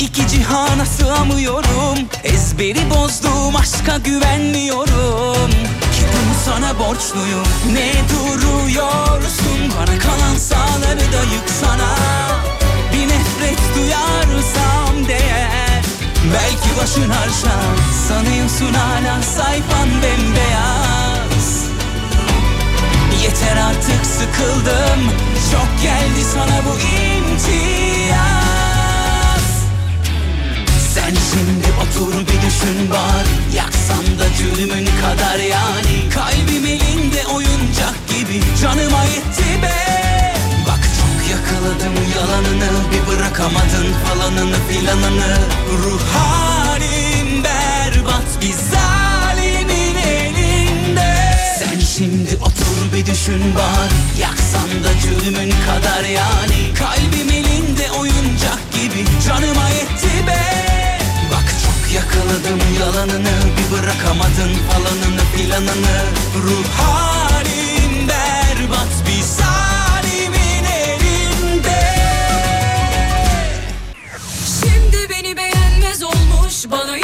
İki cihana sığamıyorum. Ezberi bozdum aşka güvenmiyorum. Ki bunu sana borçluyum. Ne duruyorsun? Bana kalan sağları da yıksana Bir nefret duyarsam değer. Belki başın harşa Sanıyorsun hala sayfan bembeyaz. Yeter artık sıkıldım Çok geldi sana bu imtiyaz. Sen şimdi otur bir düşün bari. Yaksan da cürmün kadar yani. Kalbim elinde oyuncak gibi. Canıma yetti be. Bak çok yakaladım yalanını. Bir bırakamadın falanını filanını. Ruh halim berbat bir zalimin elinde. Sen şimdi otur bir düşün bari. Yaksan da cürmün kadar yani. Kalbim elinde oyuncak gibi. Canıma yetti be. Bak çok yakaladım yalanını. Bir bırakamadın falanını filanını. Ruh halim berbat bir zalimin elinde. Şimdi beni beğenmez olmuş Bana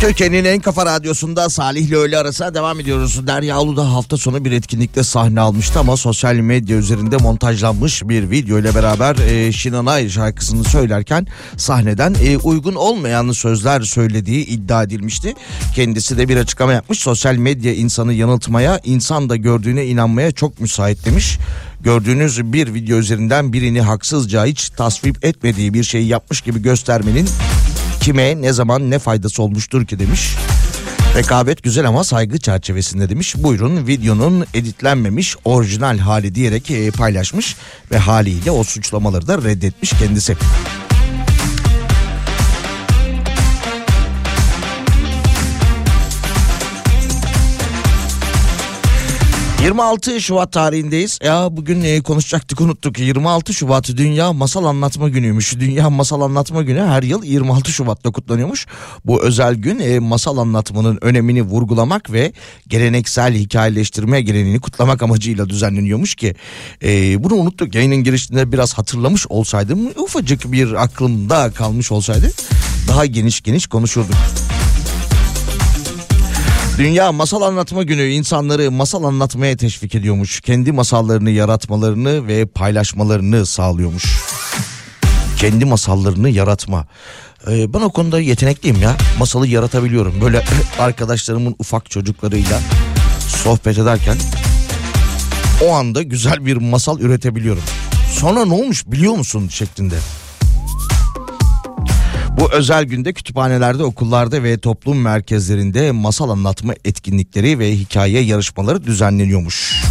Türkiye'nin en kafa radyosunda Salih ile öğle arasına devam ediyoruz. Derya Ulu da hafta sonu bir etkinlikte sahne almıştı ama sosyal medya üzerinde montajlanmış bir video ile beraber e, Şinanay şarkısını söylerken sahneden e, uygun olmayan sözler söylediği iddia edilmişti. Kendisi de bir açıklama yapmış. Sosyal medya insanı yanıltmaya, insan da gördüğüne inanmaya çok müsait demiş. Gördüğünüz bir video üzerinden birini haksızca hiç tasvip etmediği bir şeyi yapmış gibi göstermenin kime ne zaman ne faydası olmuştur ki demiş. Rekabet güzel ama saygı çerçevesinde demiş. Buyurun videonun editlenmemiş orijinal hali diyerek e, paylaşmış ve haliyle o suçlamaları da reddetmiş kendisi. 26 Şubat tarihindeyiz. Ya bugün e, konuşacaktık unuttuk. 26 Şubat Dünya Masal Anlatma Günü'ymüş. Dünya Masal Anlatma Günü her yıl 26 Şubat'ta kutlanıyormuş. Bu özel gün e, masal anlatmanın önemini vurgulamak ve geleneksel hikayeleştirme geleneğini kutlamak amacıyla düzenleniyormuş ki e, bunu unuttuk. Yayının girişinde biraz hatırlamış olsaydım ufacık bir aklımda kalmış olsaydı daha geniş geniş konuşurduk. Dünya Masal Anlatma Günü insanları masal anlatmaya teşvik ediyormuş. Kendi masallarını yaratmalarını ve paylaşmalarını sağlıyormuş. Kendi masallarını yaratma. Ee, ben o konuda yetenekliyim ya. Masalı yaratabiliyorum. Böyle arkadaşlarımın ufak çocuklarıyla sohbet ederken o anda güzel bir masal üretebiliyorum. Sonra ne olmuş biliyor musun şeklinde. Bu özel günde kütüphanelerde, okullarda ve toplum merkezlerinde masal anlatma etkinlikleri ve hikaye yarışmaları düzenleniyormuş.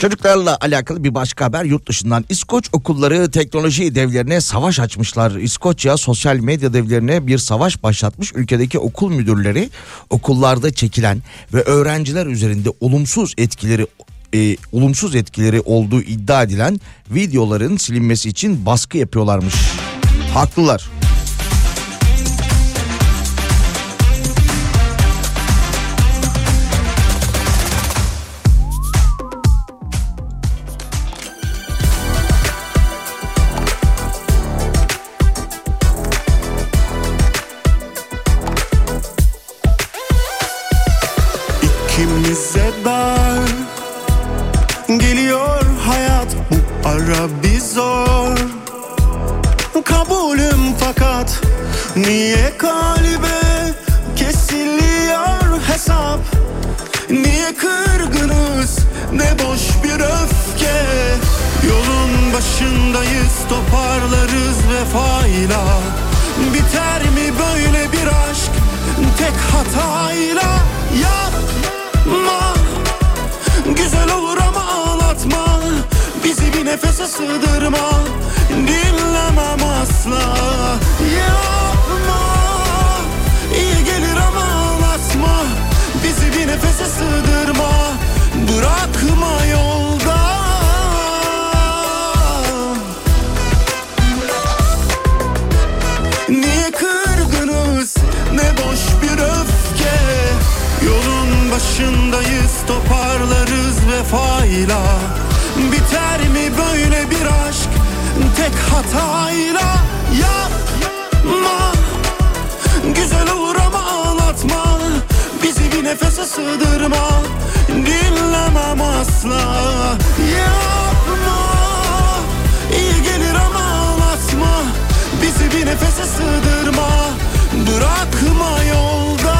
Çocuklarla alakalı bir başka haber yurt dışından. İskoç okulları teknoloji devlerine savaş açmışlar. İskoçya sosyal medya devlerine bir savaş başlatmış. Ülkedeki okul müdürleri okullarda çekilen ve öğrenciler üzerinde olumsuz etkileri e, olumsuz etkileri olduğu iddia edilen videoların silinmesi için baskı yapıyorlarmış. Haklılar. İkimize dar Geliyor hayat bu ara bir zor. Kabulüm fakat Niye kalbe kesiliyor hesap? Niye kırgınız ne boş bir öfke? Yolun başındayız toparlarız vefayla. Biter mi böyle bir aşk tek hatayla Yapma Güzel olur ama ağlatma. Bizi bir nefese sığdırma. Dinlemem asla. Yapma. İyi gelir ama ağlatma. Bizi bir nefese sığdırma. Bırakma yolda başındayız toparlarız vefayla. Biter mi böyle bir aşk tek hatayla? Yapma. Güzel olur ama ağlatma. Bizi bir nefese sığdırma. Dinlemem asla. Yapma. İyi gelir ama ağlatma. Bizi bir nefese sığdırma. Bırakma yolda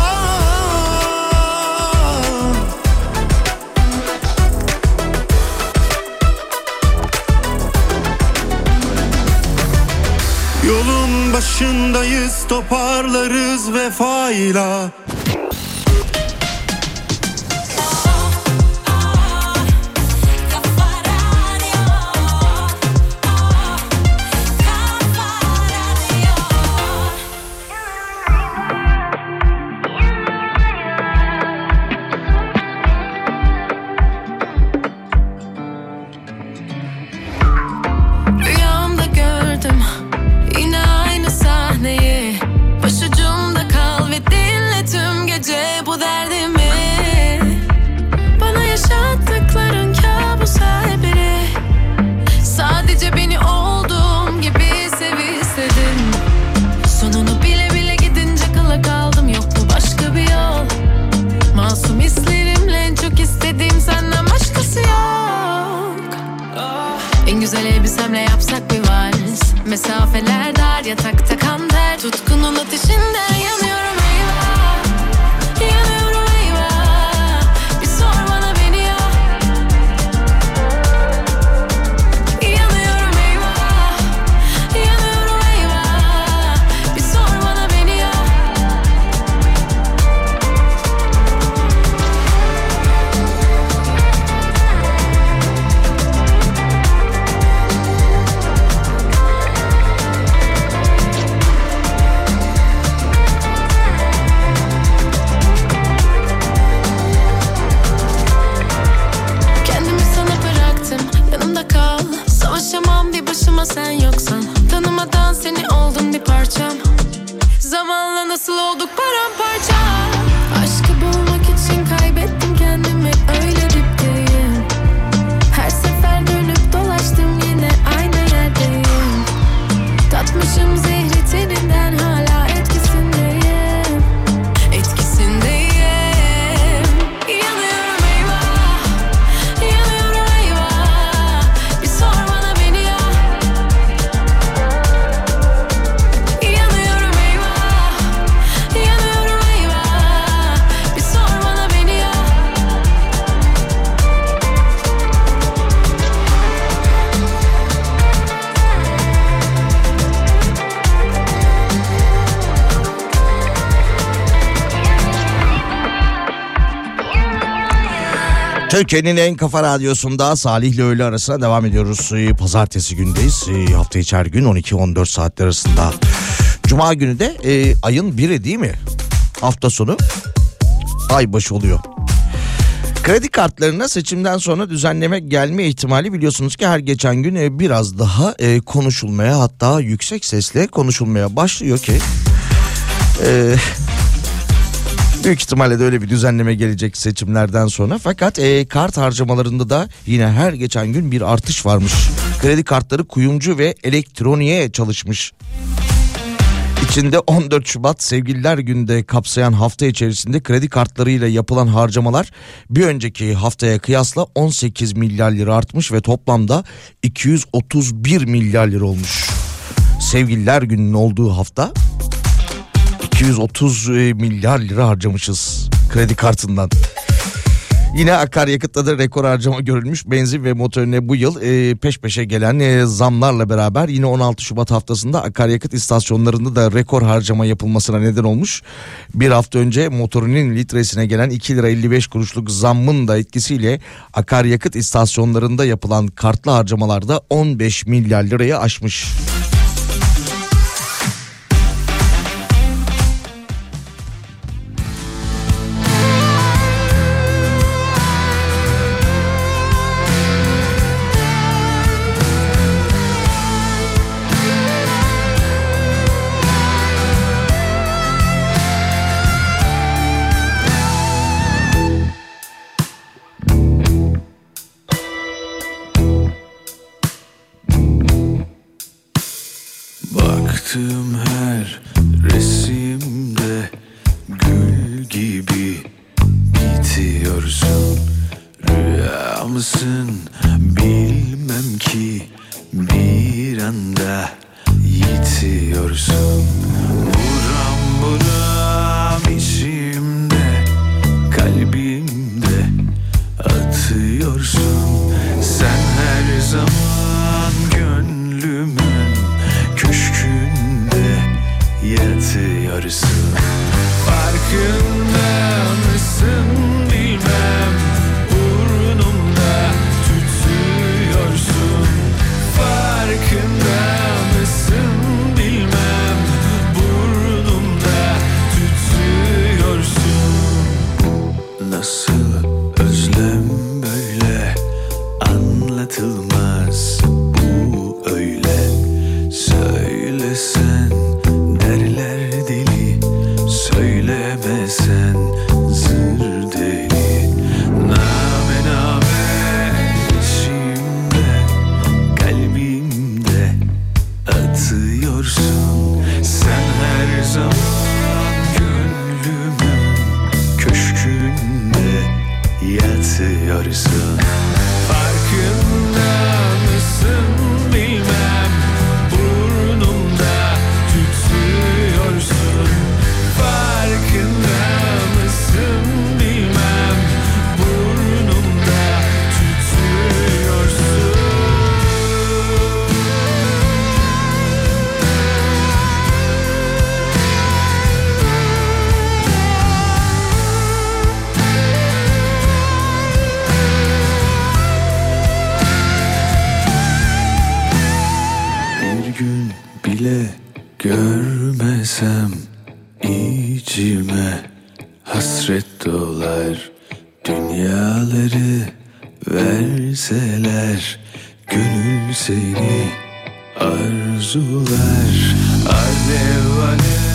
başındayız toparlarız vefayla Türkiye'nin en kafa radyosunda Salih ile öğle arasına devam ediyoruz. Ee, Pazartesi gündeyiz. Ee, Hafta içi her gün 12-14 saatler arasında. Cuma günü de e, ayın biri değil mi? Hafta sonu ay başı oluyor. Kredi kartlarına seçimden sonra düzenleme gelme ihtimali biliyorsunuz ki her geçen gün e, biraz daha e, konuşulmaya hatta yüksek sesle konuşulmaya başlıyor ki e, büyük ihtimalle de öyle bir düzenleme gelecek seçimlerden sonra. Fakat e, kart harcamalarında da yine her geçen gün bir artış varmış. Kredi kartları kuyumcu ve elektroniğe çalışmış. İçinde 14 Şubat Sevgililer Günü'nde kapsayan hafta içerisinde kredi kartlarıyla yapılan harcamalar bir önceki haftaya kıyasla 18 milyar lira artmış ve toplamda 231 milyar lira olmuş. Sevgililer Günü'nün olduğu hafta 230 milyar lira harcamışız kredi kartından. Yine akaryakıtta da rekor harcama görülmüş. Benzin ve motorine bu yıl e, peş peşe gelen e, zamlarla beraber yine 16 Şubat haftasında akaryakıt istasyonlarında da rekor harcama yapılmasına neden olmuş. Bir hafta önce motorinin litresine gelen 2 lira 55 kuruşluk zammın da etkisiyle akaryakıt istasyonlarında yapılan kartlı harcamalarda 15 milyar lirayı aşmış. Verseler Gönül seni arzular. Alev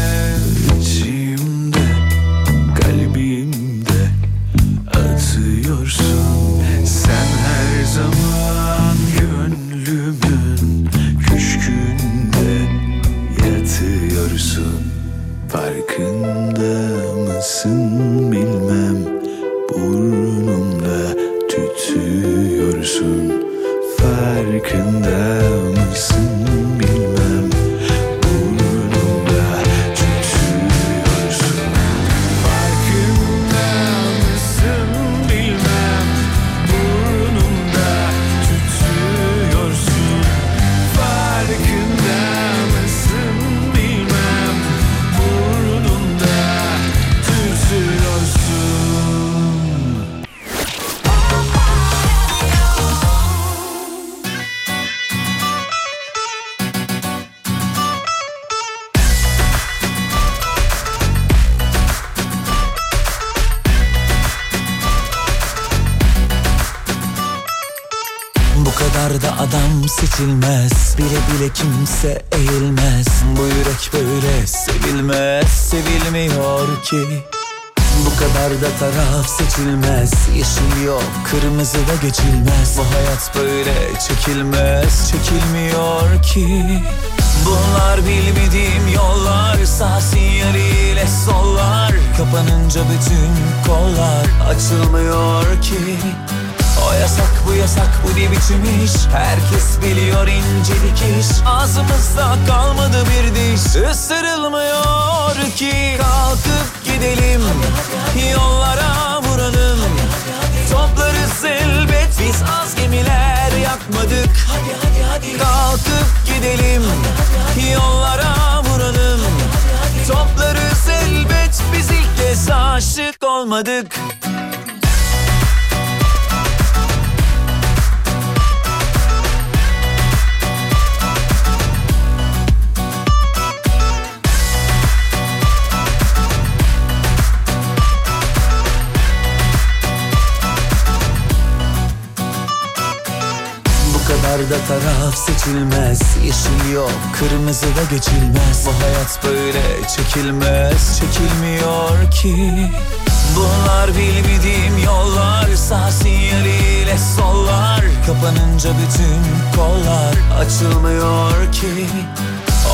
ki Bunlar bilmediğim yollar Sağ sinyaliyle sollar. Kapanınca bütün kollar Açılmıyor ki. O yasak bu yasak bu ne biçim iş? Herkes biliyor incelik iş. Ağzımızda kalmadı bir diş. Isırılmıyor ki. Kalkıp gidelim Yollara vuralım. Toplarız elbet Biz az gemiler yakmadık. Kalkıp gidelim Yollara vuralım. Toplarız elbet Biz ilk kez aşık olmadık Bu kadar da taraf seçilmez. Yeşil yok, kırmızı da geçilmez. Bu hayat böyle çekilmez. Çekilmiyor ki. Bunlar bilmediğim yollar. Sağ sinyaliyle sollar. Kapanınca bütün kollar Açılmıyor ki.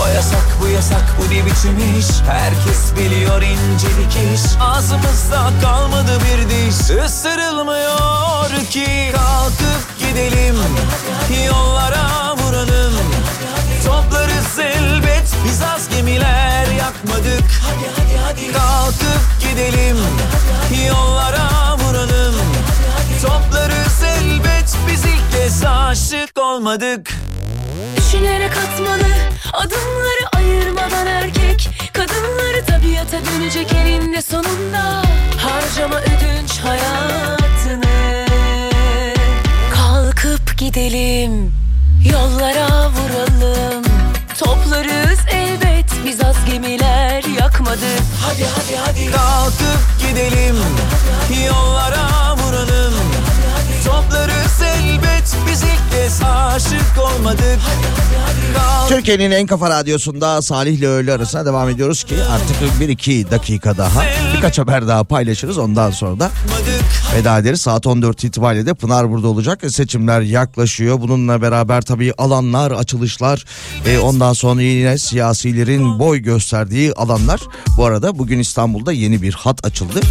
O yasak bu yasak bu ne biçim iş? Herkes biliyor incelik iş. Ağzımızda kalmadı bir diş. Isırılmıyor ki. Kalkıp gidelim Yollara vuralım. Toplarız elbet Biz az gemiler yakmadık. Kalkıp gidelim Yollara vuralım. Toplarız elbet Biz ilk kez aşık olmadık. Düşünerek atmalı adımları ayırmadan erkek. Kadınları tabiata dönecek elinde sonunda. Harcama ödünç hayatını Kalkıp gidelim yollara vuralım. Toplarız elbet biz az gemiler yakmadık. Hadi hadi hadi. Kalkıp gidelim Yollara vuralım. Toplarız elbet Biz ilk kez aşık olmadık Türkiye'nin en kafa radyosunda Salih ile öğle arasına devam ediyoruz ki artık bir iki dakika daha birkaç haber daha paylaşırız ondan sonra da veda ederiz. Saat 14 itibariyle de Pınar burada olacak. Seçimler yaklaşıyor. Bununla beraber tabii alanlar, açılışlar e, ondan sonra yine siyasilerin boy gösterdiği alanlar. Bu arada bugün İstanbul'da yeni bir hat açıldı.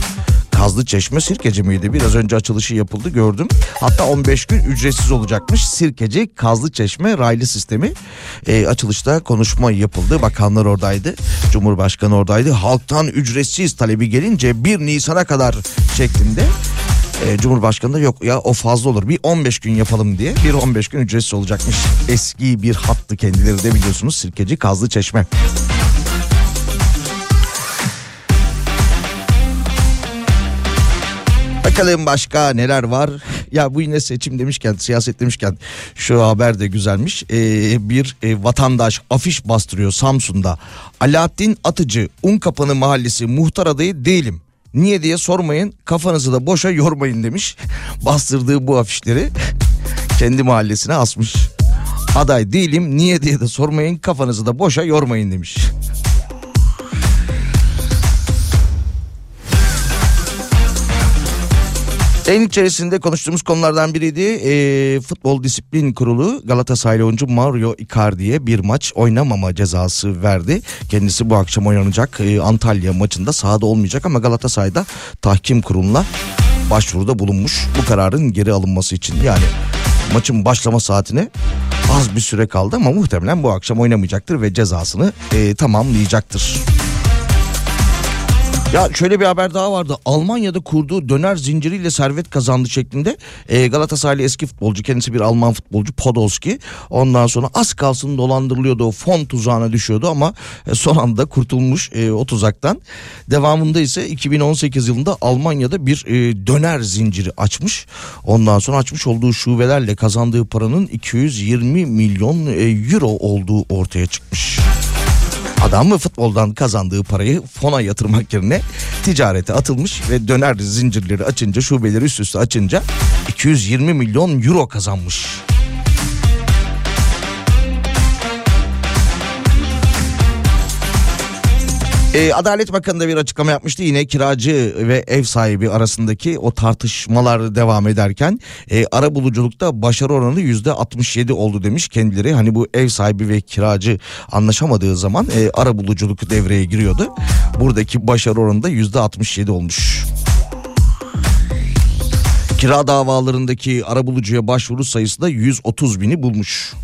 Kazlı Çeşme Sirkeci miydi? Biraz önce açılışı yapıldı gördüm. Hatta 15 gün ücretsiz olacakmış. Sirkeci Kazlı Çeşme raylı sistemi e, açılışta konuşma yapıldı. Bakanlar oradaydı. Cumhurbaşkanı oradaydı. Halktan ücretsiz talebi gelince 1 Nisan'a kadar şeklinde e, Cumhurbaşkanı da yok ya o fazla olur bir 15 gün yapalım diye bir 15 gün ücretsiz olacakmış. Eski bir hattı kendileri de biliyorsunuz Sirkeci Kazlı Çeşme. Bakalım başka neler var? Ya bu yine seçim demişken, siyaset demişken şu haber de güzelmiş. Ee, bir e, vatandaş afiş bastırıyor Samsun'da. Alaaddin Atıcı, Unkapanı Mahallesi muhtar adayı değilim. Niye diye sormayın kafanızı da boşa yormayın demiş. Bastırdığı bu afişleri kendi mahallesine asmış. Aday değilim niye diye de sormayın kafanızı da boşa yormayın demiş. En içerisinde konuştuğumuz konulardan biriydi. Ee, Futbol Disiplin Kurulu Galatasaraylı oyuncu Mario Icardi'ye bir maç oynamama cezası verdi. Kendisi bu akşam oynanacak ee, Antalya maçında sahada olmayacak ama Galatasaray'da tahkim kuruluna başvuruda bulunmuş. Bu kararın geri alınması için yani maçın başlama saatine az bir süre kaldı ama muhtemelen bu akşam oynamayacaktır ve cezasını ee, tamamlayacaktır. Ya şöyle bir haber daha vardı. Almanya'da kurduğu döner zinciriyle servet kazandı şeklinde. Ee, Galatasaraylı eski futbolcu kendisi bir Alman futbolcu Podolski. Ondan sonra az kalsın dolandırılıyordu o fon tuzağına düşüyordu ama e, son anda kurtulmuş e, o tuzaktan. Devamında ise 2018 yılında Almanya'da bir e, döner zinciri açmış. Ondan sonra açmış olduğu şubelerle kazandığı paranın 220 milyon e, euro olduğu ortaya çıkmış. Adam mı futboldan kazandığı parayı fona yatırmak yerine ticarete atılmış ve döner zincirleri açınca şubeleri üst üste açınca 220 milyon euro kazanmış. Ee, Adalet Bakanı da bir açıklama yapmıştı. Yine kiracı ve ev sahibi arasındaki o tartışmalar devam ederken e, ara buluculukta başarı oranı yüzde 67 oldu demiş kendileri. Hani bu ev sahibi ve kiracı anlaşamadığı zaman e, ara buluculuk devreye giriyordu. Buradaki başarı oranı da yüzde 67 olmuş. Kira davalarındaki arabulucuya başvuru sayısı da 130 bini bulmuş.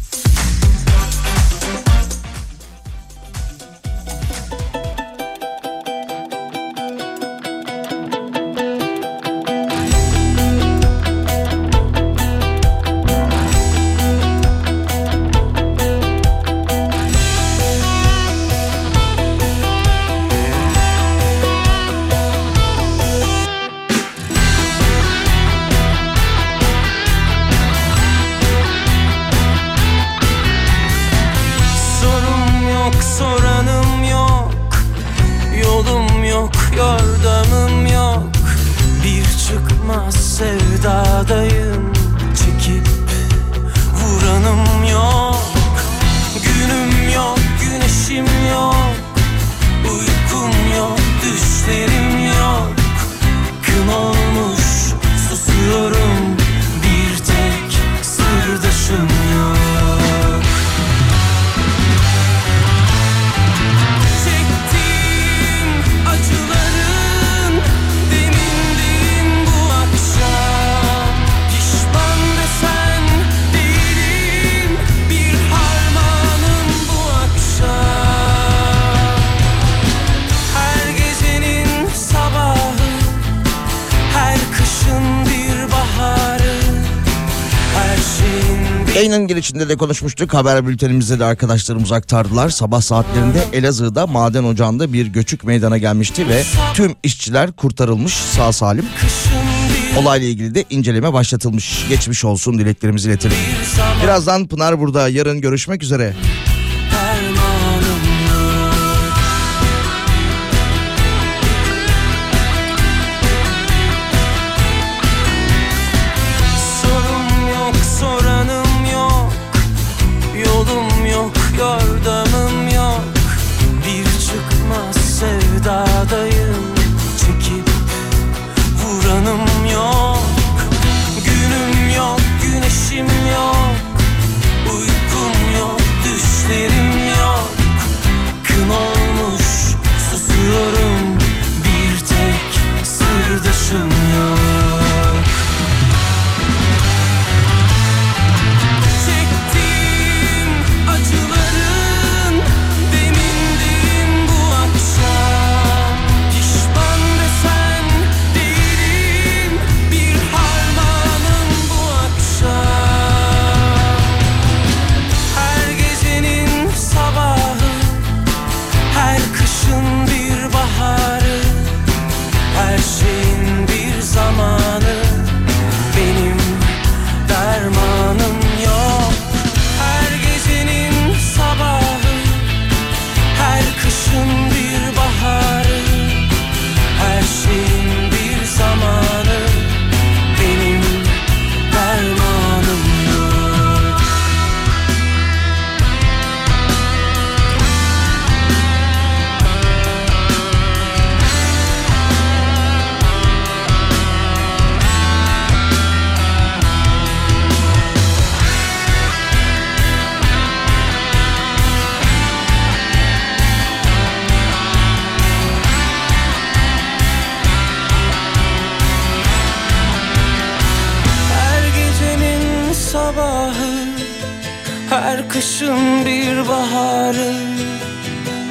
De konuşmuştuk. Haber bültenimizde de arkadaşlarımız aktardılar. Sabah saatlerinde Elazığ'da maden ocağında bir göçük meydana gelmişti ve tüm işçiler kurtarılmış sağ salim. Olayla ilgili de inceleme başlatılmış. Geçmiş olsun dileklerimizi iletelim. Birazdan Pınar burada. Yarın görüşmek üzere.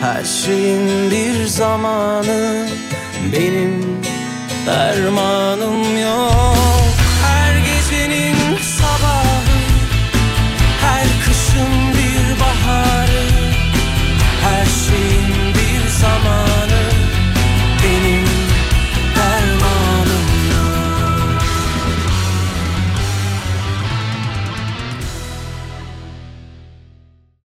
Her şeyin bir zamanı Benim dermanım yok. Her gecenin sabahı Her kışın bir baharı Her şeyin bir zamanı.